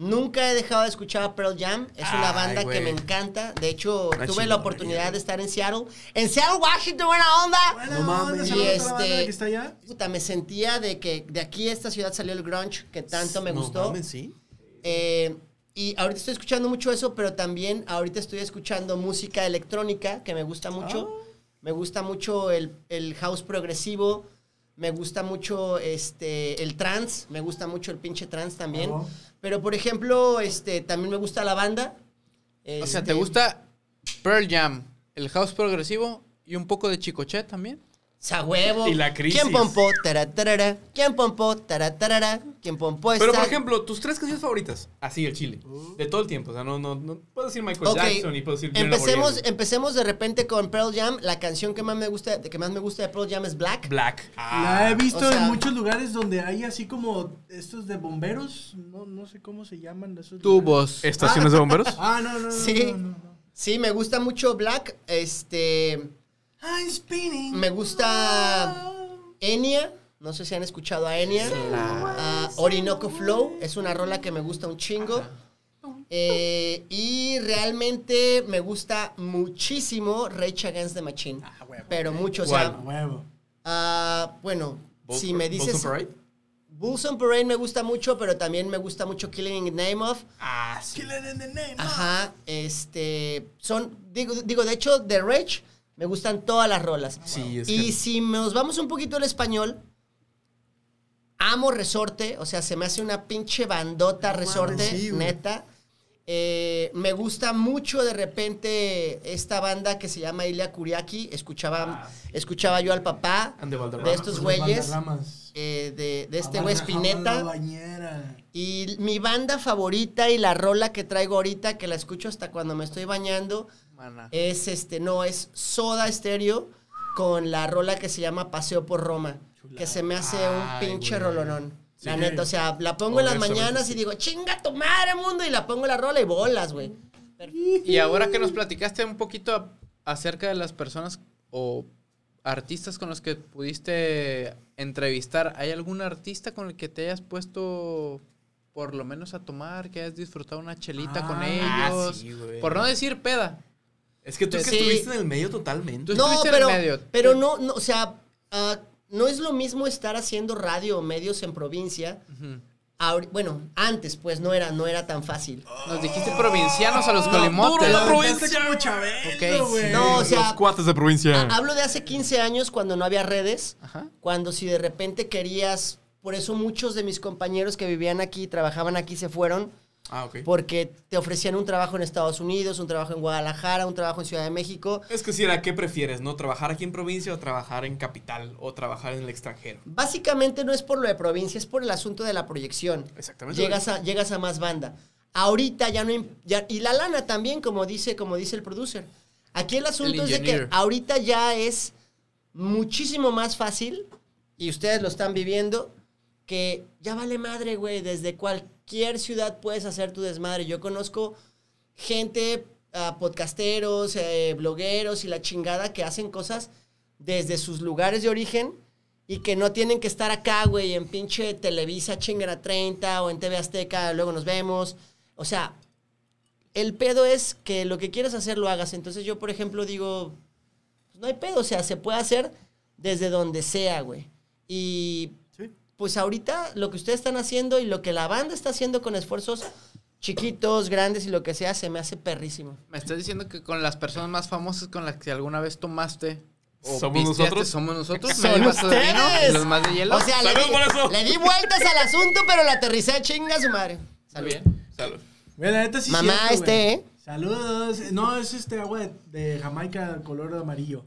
Speaker 1: Nunca he dejado de escuchar a Pearl Jam. Es una
Speaker 3: Ay,
Speaker 1: banda
Speaker 3: güey.
Speaker 1: que me encanta. De hecho,
Speaker 3: Una
Speaker 1: tuve la
Speaker 3: chingonería.
Speaker 1: oportunidad de estar en Seattle. En Seattle, Washington, buena onda.
Speaker 2: Buena
Speaker 3: No mames.
Speaker 1: Y este-
Speaker 2: que está allá.
Speaker 1: Puta, me sentía de que de aquí a esta ciudad salió el grunge que tanto me
Speaker 3: No
Speaker 1: gustó.
Speaker 3: mames, sí.
Speaker 1: Eh, y ahorita estoy escuchando mucho eso, pero también ahorita estoy escuchando música electrónica que me gusta mucho. Me gusta mucho el, el house progresivo. Me gusta mucho este, el trance. Me gusta mucho el pinche trance también. Pero, por ejemplo, este, también me gusta la banda.
Speaker 4: O sea,
Speaker 1: Este,
Speaker 4: ¿te gusta Pearl Jam, el house progresivo y un poco de Chicoche también?
Speaker 1: Sa huevo.
Speaker 3: Y la crisis.
Speaker 1: ¿Quién pompó? Tara, tarara. ¿Quién pompó? Tara, ¿Quién pompó?
Speaker 3: Pero, por ejemplo, tus tres canciones favoritas. Así, el chile. De todo el tiempo. O sea, no, no, no puedo decir Michael Jackson y puedo decir
Speaker 1: empecemos, empecemos de repente con Pearl Jam. La canción que más me gusta, que más me gusta de Pearl Jam es Black.
Speaker 3: Black.
Speaker 2: La he visto
Speaker 1: o sea-
Speaker 2: en muchos lugares donde hay así como estos de bomberos. No, no sé cómo se llaman esos lugares.
Speaker 4: Tubos.
Speaker 3: ¿Estaciones de bomberos?
Speaker 2: Ah, no, no, no.
Speaker 1: Sí.
Speaker 2: no, no, no.
Speaker 1: Sí, me gusta mucho Black. Este,
Speaker 2: I'm spinning.
Speaker 1: me gusta Enya. No sé si han escuchado a Enya. Ah, Orinoco Flow es una rola que me gusta un chingo. Eh, y realmente me gusta muchísimo Rage Against the Machine.
Speaker 2: Ah, huevo.
Speaker 1: Pero mucho, o sea,
Speaker 2: huevo.
Speaker 1: ah, bueno,
Speaker 3: Bulls-
Speaker 1: si me
Speaker 3: Bulls
Speaker 1: dices...
Speaker 3: on Parade?
Speaker 1: Bulls on Parade me gusta mucho, pero también me gusta mucho Killing in the Name of.
Speaker 3: Ah, sí.
Speaker 2: Kill it in the name.
Speaker 1: Ajá, este, son, digo, digo, de hecho, de Rage me gustan todas las rolas.
Speaker 3: Sí, es
Speaker 1: y
Speaker 3: que-
Speaker 1: si nos vamos un poquito al español, amo Resorte, o sea, se me hace una pinche bandota Resorte,
Speaker 3: sí,
Speaker 1: neta. Eh, me gusta mucho de repente esta banda que se llama Ilia Kuriaki. Escuchaba,
Speaker 3: Ah.
Speaker 1: escuchaba yo al papá de estos
Speaker 2: Los
Speaker 1: güeyes, eh, de, de este güey Spinetta. Y mi banda favorita y la rola que traigo ahorita, que la escucho hasta cuando me estoy bañando,
Speaker 4: Mana.
Speaker 1: es este, no, es Soda Stereo con la rola que se llama Paseo por Roma, que se me hace un
Speaker 3: Ay,
Speaker 1: pinche
Speaker 3: güey.
Speaker 1: rolonón. La
Speaker 2: Sí.
Speaker 1: neta, o sea, la pongo en las mañanas y
Speaker 3: sí.
Speaker 1: digo, chinga tu madre, mundo, y la pongo la rola y bolas, güey.
Speaker 4: Y ahora que nos platicaste un poquito acerca de las personas o artistas con los que pudiste entrevistar, ¿hay algún artista con el que te hayas puesto por lo menos a tomar, que hayas disfrutado una chelita con
Speaker 2: Ah,
Speaker 4: ellos?
Speaker 3: sí, güey.
Speaker 4: por no decir peda.
Speaker 3: Es que tú es que
Speaker 1: Sí.
Speaker 3: estuviste en el medio totalmente.
Speaker 4: Tú
Speaker 1: No,
Speaker 4: estuviste en el
Speaker 1: pero,
Speaker 4: medio.
Speaker 1: pero no, no, o sea, ah, no es lo mismo estar haciendo radio o medios en provincia. Bueno, antes pues no era, no era tan fácil.
Speaker 4: Nos dijiste provincianos a los colimotes.
Speaker 3: la
Speaker 2: Pero
Speaker 3: provincia,
Speaker 2: como Chabelo.
Speaker 1: No, o sea,
Speaker 3: Los cuates de provincia.
Speaker 1: Ha- Hablo de hace 15 años cuando no había redes,
Speaker 4: Ajá.
Speaker 1: cuando si de repente querías por eso muchos de mis compañeros que vivían aquí, trabajaban aquí, se fueron
Speaker 3: Ah, ok.
Speaker 1: porque te ofrecían un trabajo en Estados Unidos, un trabajo en Guadalajara, un trabajo en Ciudad de México.
Speaker 3: Es que si era, ¿qué prefieres? ¿No? ¿Trabajar aquí en provincia o trabajar en capital o trabajar en el extranjero?
Speaker 1: Básicamente no es por lo de provincia, es por el asunto de la proyección.
Speaker 3: Exactamente.
Speaker 1: Llegas a, llegas a más banda. Ahorita ya no... ya- y la lana también, como dice, como dice el producer. Aquí el asunto es de que ahorita ya es muchísimo más fácil, y ustedes lo están viviendo, que ya vale madre, güey. Desde cualquier ciudad puedes hacer tu desmadre. Yo conozco gente, ah, podcasteros, eh, blogueros y la chingada que hacen cosas desde sus lugares de origen y que no tienen que estar acá, güey, en pinche Televisa, chingera 30 o en TV Azteca, luego nos vemos. O sea, el pedo es que lo que quieras hacer lo hagas. Entonces yo, por ejemplo, digo, pues no hay pedo, o sea, se puede hacer desde donde sea, güey. Y. pues ahorita lo que ustedes están haciendo y lo que la banda está haciendo con esfuerzos chiquitos, grandes y lo que sea, se me hace perrísimo.
Speaker 4: Me estás diciendo que con las personas más famosas con las que alguna vez tomaste. o
Speaker 3: ¿Somos
Speaker 4: pisteaste,
Speaker 3: nosotros?
Speaker 4: Somos nosotros. [laughs]
Speaker 1: ¡Son
Speaker 4: vino
Speaker 1: ustedes!
Speaker 4: y los más de hielo.
Speaker 1: O sea, le
Speaker 3: ¡Salud
Speaker 1: di,
Speaker 3: por eso!
Speaker 1: le di vueltas al asunto, pero la aterricé chinga a su madre. Salud.
Speaker 4: bien.
Speaker 3: Salud.
Speaker 2: Güey, la neta sí
Speaker 1: Mamá,
Speaker 2: cierto,
Speaker 1: este. ¿eh?
Speaker 2: Saludos. No, es este agua de, de Jamaica color amarillo.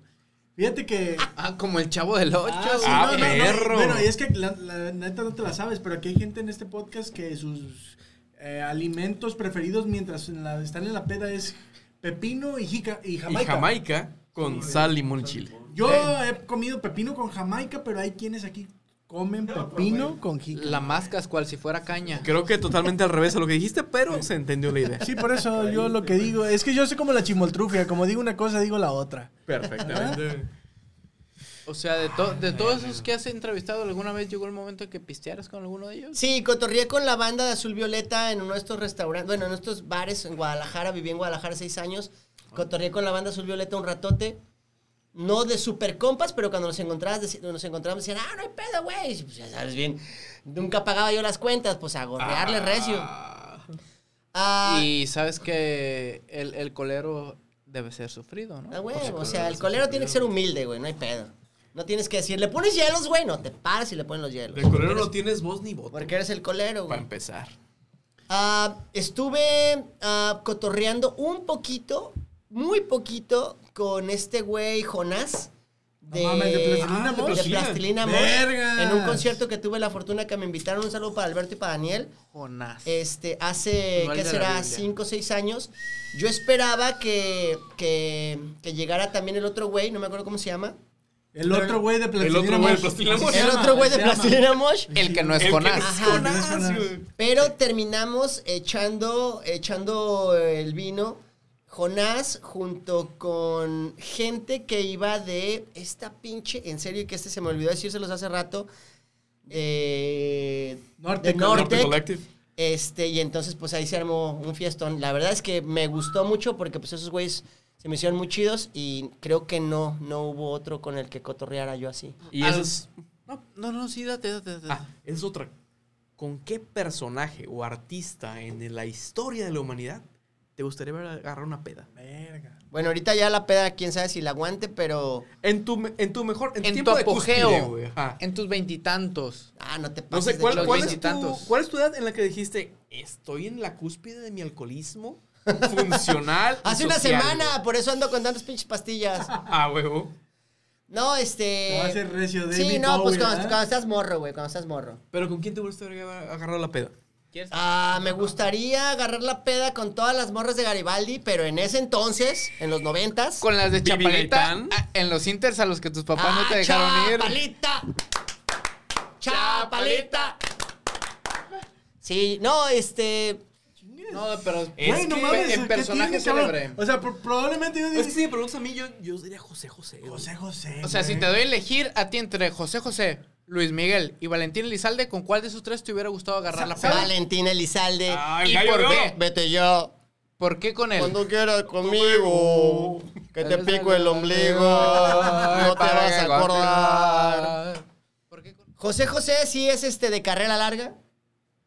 Speaker 2: Fíjate que...
Speaker 4: Ah, como el chavo del 8.
Speaker 2: Ah, sí,
Speaker 3: Ah,
Speaker 2: no, no, no.
Speaker 3: perro.
Speaker 2: Bueno, y es que la, la neta no te la sabes, pero aquí hay gente en este podcast que sus eh, alimentos preferidos mientras en la- están en la peda es pepino y, jica, y
Speaker 3: Y
Speaker 2: jamaica.
Speaker 3: Jamaica con sal, limón y chile.
Speaker 2: Yo he comido pepino con jamaica, pero hay quienes aquí comen pepino con jica.
Speaker 4: La mascas cual si fuera caña.
Speaker 3: Creo que totalmente al revés a lo que dijiste, pero se entendió la idea.
Speaker 2: Sí, por eso yo lo que digo es que yo soy como la chimoltrufia, como digo una cosa, digo la otra.
Speaker 3: Perfectamente.
Speaker 4: O sea, de, to- de todos esos que has entrevistado, ¿alguna vez llegó el momento de que pistearas con alguno de ellos?
Speaker 1: Sí, cotorrié con la banda de Azul Violeta en uno de estos restaurantes, bueno, en estos bares en Guadalajara, viví en Guadalajara seis años, cotorrié con la banda Azul Violeta un ratote, no de super compas, pero cuando nos encontrabas, nos encontrábamos decían, ah, no hay pedo, güey, Y, pues, ya sabes bien, nunca pagaba yo las cuentas, pues a gorrearle recio. Ah,
Speaker 4: Y sabes que el, el colero debe ser sufrido, ¿no?
Speaker 1: ah, güey, o sea, el colero tiene que ser humilde, güey, no hay pedo. No tienes que decir, le pones hielos, güey, no, te paras y le pones los hielos.
Speaker 3: De colero no tienes voz ni voto.
Speaker 1: Porque eres el colero,
Speaker 3: Para
Speaker 1: güey.
Speaker 3: empezar.
Speaker 1: Ah, estuve ah, cotorreando un poquito, muy poquito, con este güey Jonás. De,
Speaker 2: No mames, ¿de Plastilina
Speaker 1: Ah, de? Plastilina. En un concierto que tuve la fortuna que me invitaron. Un saludo para Alberto y para Daniel.
Speaker 4: Jonás.
Speaker 1: Este, hace,
Speaker 4: No el
Speaker 1: ¿qué será?
Speaker 4: Biblia.
Speaker 1: Cinco o seis años. Yo esperaba que, que, que llegara también el otro güey, no me acuerdo cómo se llama.
Speaker 2: El otro güey de plastilina.
Speaker 3: otro güey de
Speaker 2: Mosh.
Speaker 3: Plastilina Mosh.
Speaker 1: El otro güey de. Plastilina Mosh.
Speaker 4: el que no es
Speaker 3: El
Speaker 4: Jonás.
Speaker 3: no.
Speaker 1: Pero terminamos echando, echando el vino. Jonás junto con gente que iba de esta pinche, en serio que este se me olvidó decírselos hace rato, de,
Speaker 2: Norte
Speaker 1: de
Speaker 2: Collective.
Speaker 3: Norte
Speaker 1: Nortec.
Speaker 3: Collective.
Speaker 1: Este, y entonces pues ahí se armó un fiestón. La verdad es que me gustó mucho porque pues esos güeyes se me hicieron muy chidos y creo que no, no hubo otro con el que cotorreara yo así.
Speaker 3: Y eso es.
Speaker 4: No, no, no, sí, date, date, date.
Speaker 3: Ah, esa es otra. ¿Con qué personaje o artista en la historia de la humanidad te gustaría ver agarrar una peda?
Speaker 2: Verga.
Speaker 1: Bueno, ahorita ya la peda, quién sabe si la aguante, pero...
Speaker 3: En tu, en tu mejor. En tu
Speaker 4: en tu
Speaker 3: tiempo de cúspide,
Speaker 4: apogeo, en tus veintitantos.
Speaker 1: Ah, no te
Speaker 3: No
Speaker 1: pases
Speaker 3: sé,
Speaker 1: de
Speaker 3: ¿cuál,
Speaker 1: chorizo.
Speaker 3: cuál es tu,
Speaker 4: veintitantos.
Speaker 3: ¿cuál es tu edad en la que dijiste, estoy en la cúspide de mi alcoholismo funcional? [laughs]
Speaker 1: Hace una
Speaker 3: social,
Speaker 1: semana,
Speaker 3: güey"?
Speaker 1: por eso ando con tantas pinches pastillas. [laughs]
Speaker 3: Ah, huevo.
Speaker 1: No, este.
Speaker 2: Te va a hacer recio
Speaker 1: Sí,
Speaker 2: David
Speaker 1: no, pues cuando, estás morro, güey, cuando estás morro.
Speaker 3: ¿Pero con quién te gustaría agarrar la peda?
Speaker 4: ¿Quieres?
Speaker 1: Ah, me gustaría agarrar la peda con todas las morras de Garibaldi, pero en ese entonces, en los noventas.
Speaker 4: Con las de Chapalita, ah, en los inters a los que tus papás no
Speaker 1: Ah,
Speaker 4: te dejaron ir.
Speaker 1: Chapalita. Chapalita. Sí, no, este.
Speaker 4: No, pero
Speaker 3: Es
Speaker 2: Güey, no
Speaker 3: que
Speaker 2: mames,
Speaker 4: en
Speaker 2: ¿qué
Speaker 4: personaje
Speaker 2: tiene, cabrón?
Speaker 4: célebre.
Speaker 2: O sea, pro- probablemente yo
Speaker 3: Es
Speaker 2: diría...
Speaker 3: que si me preguntas a mí, yo, yo diría José José. güey.
Speaker 2: José José,
Speaker 4: O sea, si te doy a elegir a ti entre José José, Luis Miguel y Valentín Elizalde, ¿con cuál de esos tres te hubiera gustado agarrar la peda?
Speaker 1: Valentina Elizalde.
Speaker 3: Ah, el
Speaker 4: ¿Y
Speaker 3: gallo
Speaker 4: por qué?
Speaker 1: Vete ya.
Speaker 4: ¿Por qué con él?
Speaker 1: Cuando quieras conmigo. Que te pico el ombligo. No te vas a acordar.
Speaker 4: ¿Por qué con-
Speaker 1: José José sí es este de carrera larga.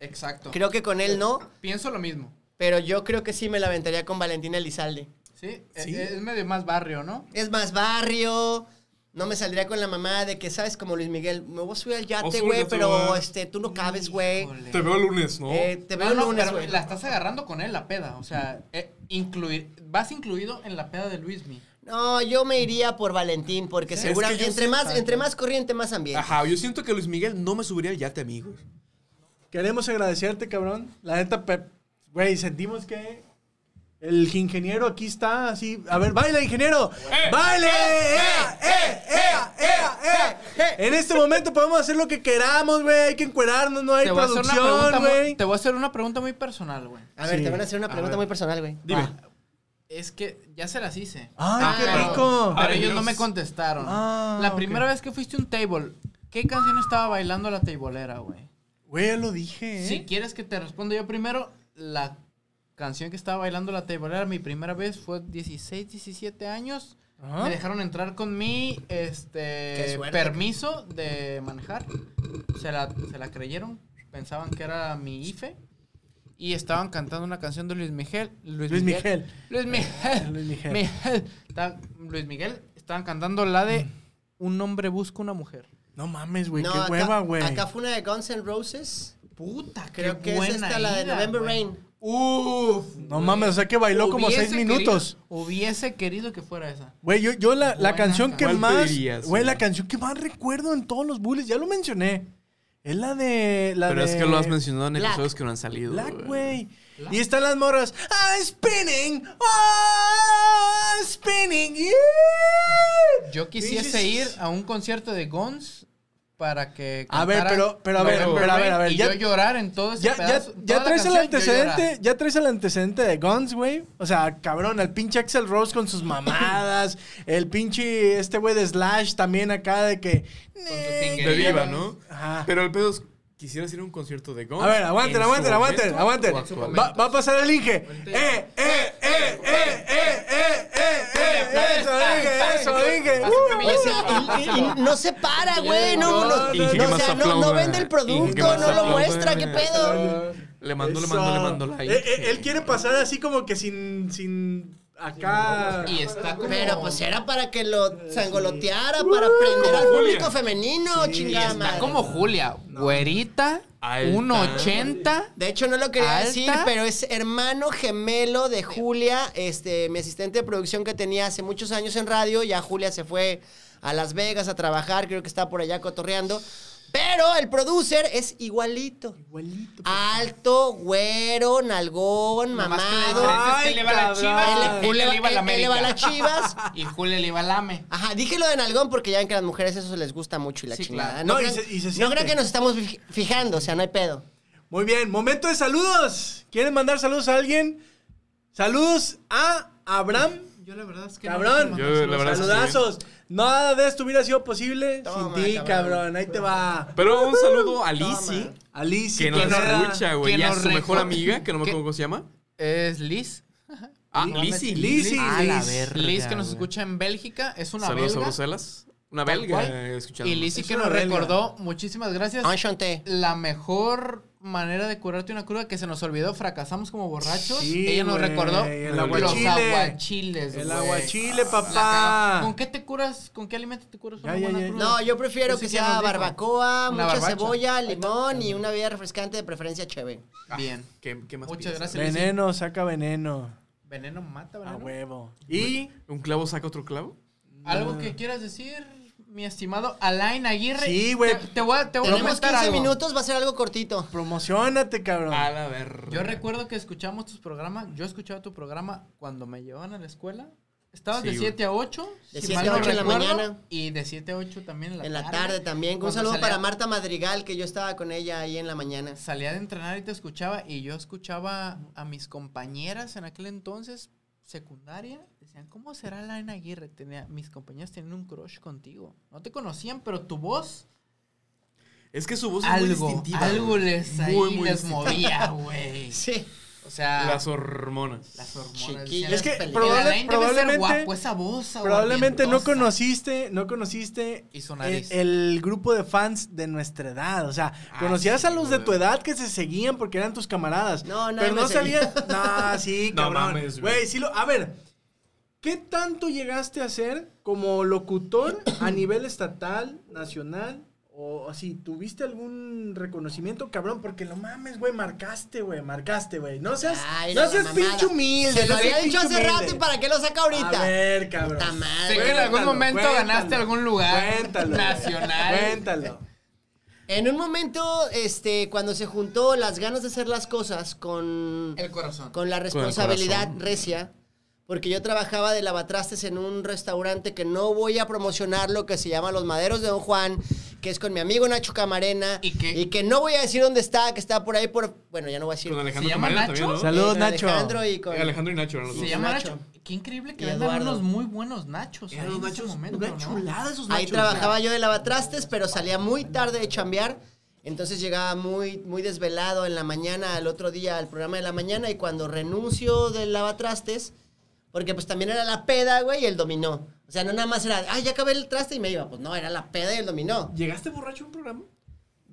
Speaker 4: Exacto.
Speaker 1: Creo que con él no.
Speaker 4: Pienso lo mismo.
Speaker 1: Pero yo creo que sí me la aventaría con Valentina Elizalde.
Speaker 4: Sí,
Speaker 3: Sí.
Speaker 4: Es, es medio más barrio, ¿no?
Speaker 1: Es más barrio. No me saldría con la mamá de que, ¿sabes? Como Luis Miguel, me voy a subir al
Speaker 3: Oh,
Speaker 1: yate,
Speaker 3: sí,
Speaker 1: güey, pero
Speaker 3: va.
Speaker 1: este, tú no cabes, güey.
Speaker 3: Te veo el lunes, ¿no?
Speaker 1: Eh, te veo
Speaker 4: No,
Speaker 1: el
Speaker 4: no,
Speaker 1: lunes, güey.
Speaker 4: la estás agarrando con él, la peda. O sea, eh, incluir, vas incluido en la peda de Luismi.
Speaker 1: No, yo me iría por Valentín, porque
Speaker 3: Sí,
Speaker 1: seguramente
Speaker 3: es que
Speaker 1: entre,
Speaker 3: sí-
Speaker 1: más, entre más corriente, más ambiente.
Speaker 3: Ajá, yo siento que Luis Miguel no me subiría al yate, amigos.
Speaker 2: Queremos agradecerte, cabrón. La neta, güey, sentimos que el ingeniero aquí está así. A ver, baila, ingeniero. ¡Baile! ¡Ea, ea, ea, ea, ea! En este momento podemos hacer lo que queramos, güey. Hay que encuerarnos, no hay producción, güey.
Speaker 4: te voy a hacer una pregunta muy personal, güey.
Speaker 1: A ver,
Speaker 2: Sí.
Speaker 1: te van a hacer una pregunta muy personal, güey.
Speaker 3: Dime.
Speaker 4: Va. Es que ya se las hice.
Speaker 2: ¡Ay, qué
Speaker 1: Ah,
Speaker 2: rico!
Speaker 4: Pero
Speaker 3: Ay,
Speaker 4: ellos no me contestaron.
Speaker 2: Ah,
Speaker 4: la primera vez que fuiste a un table, ¿qué canción estaba bailando la tableera, güey?
Speaker 2: Güey, ya lo dije, ¿eh?
Speaker 4: Si quieres que te responda yo primero, la canción que estaba bailando la tableera mi primera vez fue 16, 17 años.
Speaker 2: Ajá.
Speaker 4: Me dejaron entrar con mi
Speaker 1: Qué
Speaker 4: este permiso de manejar. Se la, se la creyeron, pensaban que era mi IFE. Y estaban cantando una canción de Luis Miguel. Luis,
Speaker 2: Luis Miguel.
Speaker 4: Luis Miguel.
Speaker 2: Luis Miguel. [laughs]
Speaker 4: Luis Miguel. Estaban cantando la de Un hombre busca una mujer.
Speaker 2: No mames, güey,
Speaker 1: No,
Speaker 2: qué
Speaker 1: acá-
Speaker 2: hueva, güey.
Speaker 1: Acá fue una de Guns N' Roses.
Speaker 4: Puta,
Speaker 1: Creo que es esta, la de November Rain.
Speaker 4: Uf.
Speaker 2: No mames, o sea que bailó como seis minutos.
Speaker 4: querido- hubiese querido que fuera esa.
Speaker 2: Güey, yo, yo la, la canción que
Speaker 3: canción. ¿Cuál
Speaker 2: más.
Speaker 3: pedirías,
Speaker 2: Güey, la canción que más recuerdo en todos los bullies, ya lo mencioné. Es la de. La
Speaker 3: Pero
Speaker 2: de
Speaker 3: es que lo has mencionado en
Speaker 1: Black.
Speaker 3: episodios que no han salido.
Speaker 2: Black, güey.
Speaker 4: Black.
Speaker 2: Y están las morras. Ah, spinning. Ah, spinning. yeah.
Speaker 4: Yo quisiese ir a un concierto de Guns para que.
Speaker 2: A ver, pero- pero a ver,
Speaker 4: November
Speaker 2: pero a ver, a ver,
Speaker 4: Y
Speaker 2: ya-
Speaker 4: yo llorar en todo ese
Speaker 2: Ya, ya,
Speaker 4: pedazo.
Speaker 2: ya traes el antecedente, ya traes el antecedente de Guns, güey. O sea, cabrón, el pinche Axel Rose con sus mamadas, [coughs] el pinche este güey de Slash también acá de que
Speaker 4: finger.
Speaker 3: De diva, ¿no?
Speaker 2: Ajá.
Speaker 3: Pero el pedo es, quisieras ir a un concierto de Guns.
Speaker 2: A ver, aguanten, aguanten, aguanten, aguanten. Va, va a pasar el Inge. ¡Eh, eh, eh, eh, eh, eh, eh, eh! Eso, Inge, eso, Inge.
Speaker 1: No se para, güey. No, no, no, o sea, no, no vende el producto, no lo muestra, qué pedo.
Speaker 3: Le mando, le mando, le mando la
Speaker 2: Eh, eh, Él quiere pasar así como que sin, sin acá.
Speaker 4: Y está como.
Speaker 1: Pero pues era para que lo sangoloteara, para prender al público
Speaker 3: Julia.
Speaker 1: femenino,
Speaker 4: Y
Speaker 1: chingada
Speaker 4: está
Speaker 1: madre.
Speaker 4: como Julia. Güerita.
Speaker 3: Alta.
Speaker 4: 1.80.
Speaker 1: De hecho, no lo quería
Speaker 4: Alta.
Speaker 1: decir, pero es hermano gemelo de Julia, este, mi asistente de producción que tenía hace muchos años en radio. Ya Julia se fue a Las Vegas a trabajar, creo que está por allá cotorreando. Pero el producer es igualito.
Speaker 2: Igualito.
Speaker 1: Alto, güero, nalgón, mamado.
Speaker 4: él le va a la
Speaker 2: Ay,
Speaker 4: Chivas
Speaker 1: él-
Speaker 4: le iba a la
Speaker 1: él- él le va las Chivas. [laughs]
Speaker 4: Y Julia le iba al AME.
Speaker 1: Ajá, dije lo de nalgón porque ya ven que a las mujeres eso les gusta mucho y la
Speaker 4: Sí,
Speaker 1: chingada.
Speaker 4: claro.
Speaker 1: No,
Speaker 2: No, y
Speaker 1: crean,
Speaker 2: se- y se
Speaker 1: no crean que nos estamos fi- fijando, o sea, no hay pedo.
Speaker 2: Muy bien, momento de saludos. ¿Quieren mandar saludos a alguien? Saludos a Abraham.
Speaker 4: Yo la verdad es que
Speaker 2: Cabrón.
Speaker 4: no.
Speaker 3: Yo, la verdad es que
Speaker 2: Saludazos. Nada de esto hubiera sido posible
Speaker 1: Toma,
Speaker 2: sin ti,
Speaker 1: cabrón.
Speaker 2: cabrón. Ahí te va.
Speaker 3: Pero un saludo a Lizzy,
Speaker 2: Alicia.
Speaker 3: que nos
Speaker 2: Pineda.
Speaker 3: escucha, güey.
Speaker 4: que
Speaker 3: Y a
Speaker 4: nos
Speaker 3: su mejor amiga, que no me
Speaker 4: que-
Speaker 3: acuerdo cómo se llama.
Speaker 4: Es Liz.
Speaker 3: Ah,
Speaker 2: Liz-
Speaker 3: Lizzy.
Speaker 2: Lizzy.
Speaker 4: A la
Speaker 2: Liz.
Speaker 4: verga, Liz que nos escucha en Bélgica. Es una
Speaker 3: Saludos a. Bruselas. Una belga eh, escuchando.
Speaker 4: Y Lizzy que nos
Speaker 2: belga.
Speaker 4: recordó, muchísimas gracias.
Speaker 1: Enchanté.
Speaker 4: La mejor manera de curarte una cruda que se nos olvidó, fracasamos como borrachos.
Speaker 2: Sí,
Speaker 4: Ella nos recordó
Speaker 2: el
Speaker 4: los
Speaker 2: aguachile.
Speaker 4: aguachiles.
Speaker 2: El
Speaker 4: güey.
Speaker 2: aguachile, papá.
Speaker 4: ¿Con qué te curas? ¿Con qué alimento te curas una
Speaker 2: Ya,
Speaker 4: buena
Speaker 2: ya.
Speaker 4: cruda?
Speaker 1: No, yo prefiero que sea barbacoa,
Speaker 4: Una
Speaker 1: mucha
Speaker 4: barbacha.
Speaker 1: cebolla, limón y una bebida refrescante de preferencia chévere.
Speaker 4: Bien.
Speaker 3: ¿Qué, qué más
Speaker 4: Muchas
Speaker 3: pides?
Speaker 4: gracias.
Speaker 2: Veneno, saca veneno.
Speaker 4: Veneno mata,
Speaker 2: A
Speaker 4: veneno.
Speaker 2: huevo. Y
Speaker 3: ¿Un clavo saca otro clavo?
Speaker 4: ¿Algo que quieras decir, mi estimado Alain Aguirre?
Speaker 2: Sí, güey.
Speaker 4: Te, te voy a, te voy a
Speaker 1: Tenemos
Speaker 4: comentar
Speaker 1: 15
Speaker 4: algo.
Speaker 1: minutos, va a ser algo cortito.
Speaker 2: promocionate, cabrón.
Speaker 3: A la ver.
Speaker 4: Yo recuerdo que escuchamos tus programas. Yo escuchaba tu programa cuando me llevaban a la escuela. Estabas
Speaker 3: Sí,
Speaker 4: de
Speaker 3: güey.
Speaker 4: 7 a 8.
Speaker 1: De
Speaker 4: si
Speaker 1: 7
Speaker 4: mal
Speaker 1: a
Speaker 4: no
Speaker 1: 8 en la mañana.
Speaker 4: Y de 7 a 8 también en la
Speaker 1: En la
Speaker 4: tarde.
Speaker 1: tarde también. Un saludo
Speaker 4: salía-
Speaker 1: para Marta Madrigal, que yo estaba con ella ahí en la mañana.
Speaker 4: Salía de entrenar y te escuchaba. Y yo escuchaba a mis compañeras en aquel entonces, secundaria. Decían, ¿cómo será Alain Aguirre? Tenía, mis compañeras tenían un crush contigo. No te conocían, pero tu voz.
Speaker 3: Es que su voz es muy
Speaker 4: Algo,
Speaker 3: distintiva.
Speaker 4: algo les, ahí
Speaker 3: Muy, muy
Speaker 4: les
Speaker 3: distintiva.
Speaker 4: movía, [laughs] güey.
Speaker 1: Sí.
Speaker 4: O sea,
Speaker 3: Las hormonas.
Speaker 4: las hormonas.
Speaker 1: Chiquillo.
Speaker 4: decían,
Speaker 2: Es que
Speaker 1: Alain
Speaker 2: probable-
Speaker 4: Alain debe ser
Speaker 2: probablemente,
Speaker 4: guapo, esa voz
Speaker 2: probablemente no conociste, no conociste
Speaker 4: Y su
Speaker 2: el,
Speaker 4: nariz.
Speaker 2: el grupo de fans de nuestra edad. O sea,
Speaker 3: Ah,
Speaker 2: conocías
Speaker 3: sí,
Speaker 2: a los de tu edad que se seguían porque eran tus camaradas.
Speaker 1: No, nadie
Speaker 2: Pero no sabías. [laughs] No, sí,
Speaker 3: No
Speaker 2: cabrón.
Speaker 3: mames, güey.
Speaker 2: Güey, sí lo. A ver. ¿Qué tanto llegaste a ser como locutor a nivel estatal, nacional? O así, ¿tuviste algún reconocimiento, cabrón? Porque lo mames, güey, marcaste, güey, marcaste, güey. No seas,
Speaker 1: Ay,
Speaker 2: no seas pinche humilde.
Speaker 1: Se lo
Speaker 2: no
Speaker 1: había dicho hace rato y para qué lo saca ahorita.
Speaker 2: A ver, cabrón.
Speaker 1: Puta madre.
Speaker 4: Sé que en algún momento
Speaker 2: cuéntalo.
Speaker 4: ganaste algún lugar
Speaker 2: Cuéntalo.
Speaker 4: nacional.
Speaker 2: Cuéntalo.
Speaker 1: En un momento, este, cuando se juntó las ganas de hacer las cosas con,
Speaker 4: El corazón.
Speaker 1: con la responsabilidad recia, porque yo trabajaba de lavatrastes en un restaurante que no voy a promocionarlo, que se llama Los Maderos de Don Juan, que es con mi amigo Nacho Camarena,
Speaker 4: ¿Y qué?
Speaker 1: que no voy a decir dónde está, que está por ahí por... Bueno, ya no voy a decir.
Speaker 3: Con Alejandro
Speaker 4: ¿Se llama
Speaker 3: Camarena
Speaker 4: Nacho?
Speaker 3: también, ¿no?
Speaker 2: Saludos, Nacho.
Speaker 1: Alejandro y con...
Speaker 3: Eh, Alejandro y Nacho eran los
Speaker 4: Se
Speaker 3: dos.
Speaker 4: llama
Speaker 1: Nacho.
Speaker 4: Nacho. Qué increíble que
Speaker 1: Y
Speaker 4: vendan unos muy buenos nachos. ahí en ese momento,
Speaker 2: una
Speaker 4: ¿no?
Speaker 2: chulada esos
Speaker 1: Ahí
Speaker 2: nachos.
Speaker 1: trabajaba yo de lavatrastes, pero salía muy tarde de chambear. Entonces llegaba muy, muy desvelado en la mañana, al otro día al programa de la mañana. Y cuando renuncio del lavatrastes, porque pues también era la peda, güey, y el dominó. O sea, no nada más era, ah, ya acabé el traste y me iba. Pues no, era la peda y el dominó.
Speaker 3: ¿Llegaste borracho a un programa?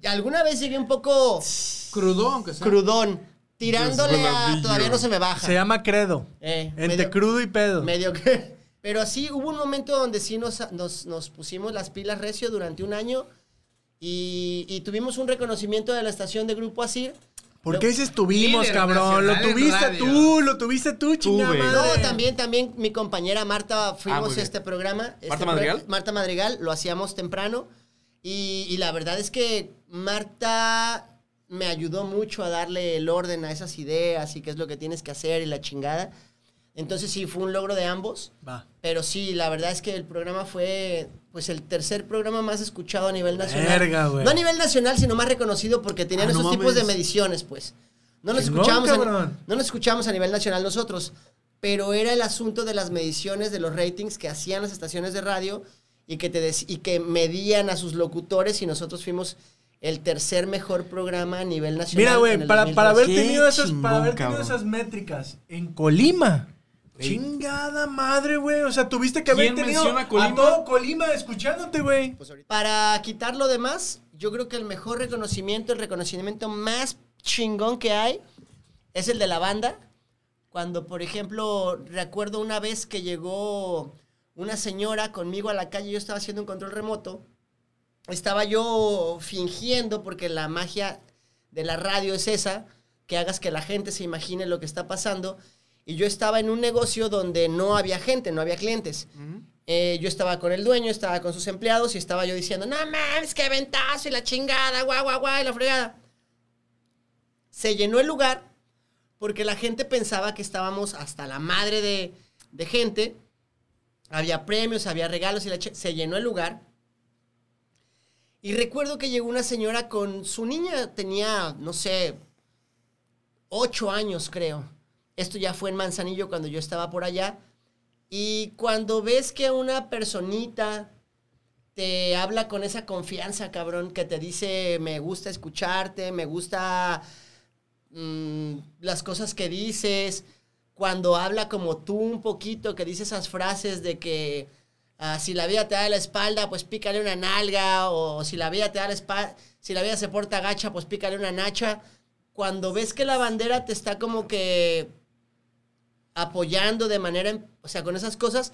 Speaker 1: Y alguna vez llegué un poco [sniffs]
Speaker 4: Crudo, aunque sea.
Speaker 1: crudón, tirándole a. Todavía no se me baja.
Speaker 2: Se llama credo.
Speaker 1: Eh,
Speaker 2: Entre
Speaker 1: medio-
Speaker 2: crudo y pedo.
Speaker 1: Medio que. [laughs] Pero sí, hubo un momento donde sí nos, nos, nos pusimos las pilas recio durante un año y, y tuvimos un reconocimiento de la estación de Grupo Asir.
Speaker 2: ¿Por qué dices tuvimos,
Speaker 4: Líder
Speaker 2: cabrón? Lo tuviste
Speaker 4: radio.
Speaker 2: tú, lo tuviste tú, chingada madre.
Speaker 1: No, también, también mi compañera Marta fuimos
Speaker 3: muy bien.
Speaker 1: este programa. este
Speaker 3: ¿Marta
Speaker 1: pro-
Speaker 3: Madrigal?
Speaker 1: Marta Madrigal, lo hacíamos temprano. Y, y la verdad es que Marta me ayudó mucho a darle el orden a esas ideas y qué es lo que tienes que hacer y la chingada. Entonces sí, fue un logro de ambos.
Speaker 2: Va.
Speaker 1: Pero sí, la verdad es que el programa fue pues el tercer programa más escuchado a nivel nacional.
Speaker 2: Verga, güey.
Speaker 1: No a nivel nacional, sino más reconocido porque tenían
Speaker 2: Ah, no
Speaker 1: esos tipos de mediciones, pues. No nos, escuchábamos a, no nos escuchábamos a nivel nacional nosotros, pero era el asunto de las mediciones de los ratings que hacían las estaciones de radio y que, te y que medían a sus locutores y nosotros fuimos el tercer mejor programa a nivel nacional.
Speaker 2: Mira, güey, para, para haber
Speaker 1: 2003.
Speaker 3: Qué
Speaker 2: tenido esas,
Speaker 3: chingón,
Speaker 2: para haber tenido esas métricas en Colima. Chingada madre, güey. O sea, tuviste que haber
Speaker 3: ¿Quién
Speaker 2: tenido
Speaker 3: Colima?
Speaker 2: a todo Colima escuchándote, güey.
Speaker 1: Pues Para quitar lo demás, yo creo que el mejor reconocimiento, el reconocimiento más chingón que hay, es el de la banda. Cuando, por ejemplo, recuerdo una vez que llegó una señora conmigo a la calle, yo estaba haciendo un control remoto. Estaba yo fingiendo, porque la magia de la radio es esa, que hagas que la gente se imagine lo que está pasando. Y yo estaba en un negocio donde no había gente, no había clientes. Eh, yo estaba con el dueño, estaba con sus empleados y estaba yo diciendo, no mames, qué ventazo y la chingada, guau, guau, guau, y la fregada. Se llenó el lugar porque la gente pensaba que estábamos hasta la madre de, de gente. Había premios, había regalos y la se llenó el lugar. Y recuerdo que llegó una señora con su niña, tenía, no sé, ocho años creo. Esto ya fue en Manzanillo cuando yo estaba por allá. Y cuando ves que una personita te habla con esa confianza, cabrón, que te dice, me gusta escucharte, me gusta mm, las cosas que dices, cuando habla como tú un poquito, que dice esas frases de que ah, si la vida te da la espalda, pues pícale una nalga, o si la vida te da la espalda, si la vida se porta gacha, pues pícale una nacha. Cuando ves que la bandera te está como que apoyando de manera, em- o sea, con esas cosas,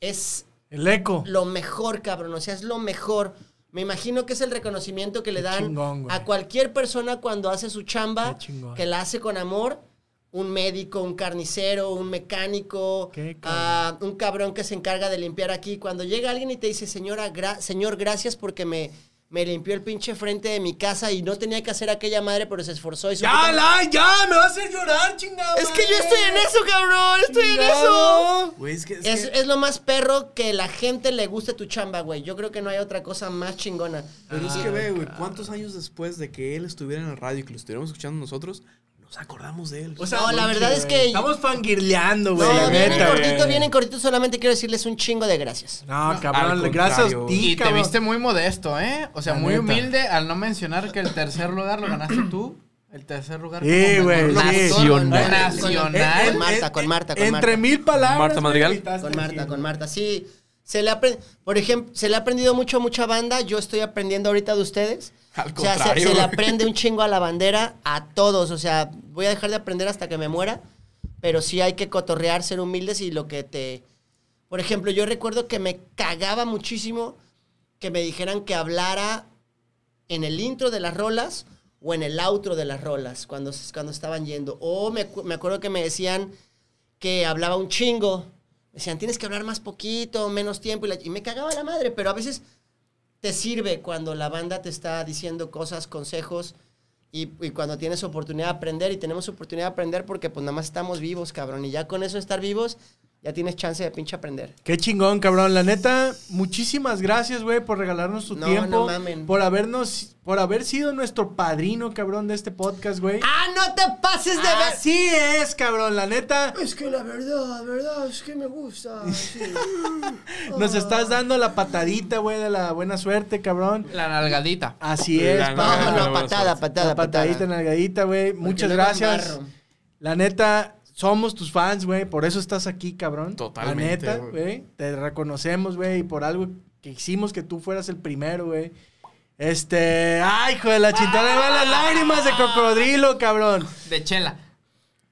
Speaker 1: es
Speaker 2: El eco.
Speaker 1: lo mejor, cabrón. O sea, es lo mejor. Me imagino que es el reconocimiento que le dan
Speaker 2: chingón,
Speaker 1: a cualquier persona cuando hace su chamba, que la hace con amor. Un médico, un carnicero, un mecánico,
Speaker 2: Qué
Speaker 1: ah, un cabrón que se encarga de limpiar aquí. Cuando llega alguien y te dice, señora, gra- señor, gracias porque me, me limpió el pinche frente de mi casa y no tenía que hacer aquella madre, pero se esforzó y supo
Speaker 2: Ya, la, ya, me va a hacer llorar, chingada.
Speaker 1: Es que yo estoy en eso, cabrón, estoy en eso.
Speaker 3: Güey, es que. Es,
Speaker 1: Es,
Speaker 3: que-
Speaker 1: es lo más perro que la gente le guste tu chamba, güey. Yo creo que no hay otra cosa más chingona.
Speaker 3: Pero es que ve, güey, ¿cuántos años después de que él estuviera en el radio y que lo estuviéramos escuchando nosotros, nos acordamos de él?
Speaker 2: O sea,
Speaker 1: No, la verdad es que-
Speaker 2: Estamos fangirleando, güey.
Speaker 1: No, vienen
Speaker 2: neta,
Speaker 1: cortito,
Speaker 2: güey.
Speaker 1: vienen cortito. Solamente quiero decirles un chingo de gracias.
Speaker 2: No, cabrón, gracias a ti,
Speaker 4: Y te viste muy modesto, ¿eh? O sea,
Speaker 2: La
Speaker 4: muy
Speaker 2: neta.
Speaker 4: humilde al no mencionar que el tercer lugar lo ganaste tú. El tercer lugar
Speaker 2: Sí, güey,
Speaker 3: Nacional.
Speaker 4: nacional.
Speaker 1: Con Marta, con Marta, con
Speaker 2: Entre
Speaker 1: Marta.
Speaker 2: mil palabras.
Speaker 3: Marta Madrigal.
Speaker 1: Con Marta, con. Marta. Sí, se le apre- por ejemplo, se le ha aprendido mucho a mucha banda. Yo estoy aprendiendo ahorita de ustedes.
Speaker 3: Al
Speaker 1: o sea, se,
Speaker 3: contrario,
Speaker 1: se le aprende un chingo a la bandera a todos. O sea, voy a dejar de aprender hasta que me muera. Pero sí hay que cotorrear, ser humildes y lo que te, Por ejemplo, yo recuerdo que me cagaba muchísimo que me dijeran que hablara en el intro de las rolas o en el outro de las rolas cuando, cuando estaban yendo. O me, me acuerdo que me decían que hablaba un chingo. Decían, tienes que hablar más poquito, menos tiempo. Y, me cagaba la madre, pero a veces te sirve cuando la banda te está diciendo cosas, consejos. Y, y cuando tienes oportunidad de aprender, y tenemos oportunidad de aprender porque pues nada más estamos vivos, cabrón. Y ya con eso estar vivos, ya tienes chance de pinche aprender.
Speaker 2: Qué chingón, cabrón. La neta, muchísimas gracias, güey, por regalarnos tu
Speaker 1: No,
Speaker 2: tiempo.
Speaker 1: no mamen.
Speaker 2: Por habernos, por haber sido nuestro padrino, cabrón, de este podcast, güey.
Speaker 1: ¡Ah, no te pases de ver!
Speaker 2: Así es, cabrón. La neta,
Speaker 1: Es que la verdad, verdad, es que me gusta. sí. [laughs]
Speaker 2: nos estás dando la patadita, güey, de la buena suerte, cabrón.
Speaker 4: La nalgadita.
Speaker 2: Así
Speaker 3: La
Speaker 2: es, pa.
Speaker 1: No, no, patada, patada,
Speaker 2: La patadita,
Speaker 1: patada.
Speaker 2: nalgadita, güey. Muchas gracias. La neta, somos tus fans, güey. Por eso estás aquí, cabrón.
Speaker 3: Totalmente,
Speaker 2: La neta,
Speaker 3: güey.
Speaker 2: Te reconocemos, güey. Y por algo que hicimos que tú fueras el primero, güey. Este. ¡Ay, hijo de la chintona! Me van las lágrimas de cocodrilo, cabrón.
Speaker 4: De chela.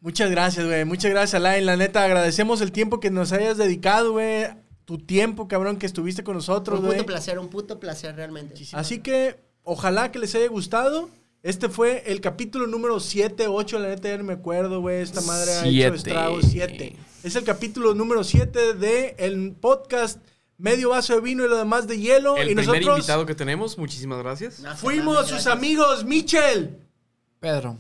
Speaker 2: Muchas gracias, güey. Muchas gracias, Alain. La neta, agradecemos el tiempo que nos hayas dedicado, güey. Tu tiempo, cabrón, que estuviste con nosotros,
Speaker 1: Un
Speaker 2: güey.
Speaker 1: puto placer, un puto placer realmente.
Speaker 2: Así que ojalá que les haya gustado. Este fue el capítulo número 7, 8, la neta ya no me acuerdo, güey. Esta madre ha hecho estragos. 7. Es el capítulo número 7 de el podcast Medio Vaso de Vino y lo demás de hielo.
Speaker 3: El
Speaker 2: y
Speaker 3: primer
Speaker 2: nosotros
Speaker 3: invitado que tenemos, muchísimas gracias.
Speaker 2: Fuimos sus amigos, Michel.
Speaker 4: Pedro.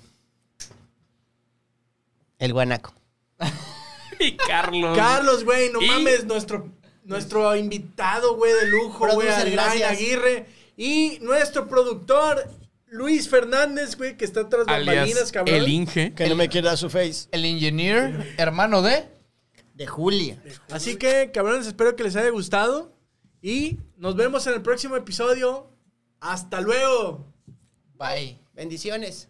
Speaker 1: El guanaco. [laughs]
Speaker 3: Y Carlos.
Speaker 2: Carlos, güey, no
Speaker 3: Y-
Speaker 2: mames, nuestro, nuestro invitado, güey, de lujo, güey. Aguirre. Y nuestro productor, Luis Fernández, güey, que está tras bambalinas, cabrón.
Speaker 3: el Inge.
Speaker 1: Que no me quiera dar su face.
Speaker 4: El engineer, hermano de.
Speaker 1: De Julia.
Speaker 2: Así que, cabrones, espero que les haya gustado. Y nos vemos en el próximo episodio. Hasta luego.
Speaker 4: Bye.
Speaker 1: Bendiciones.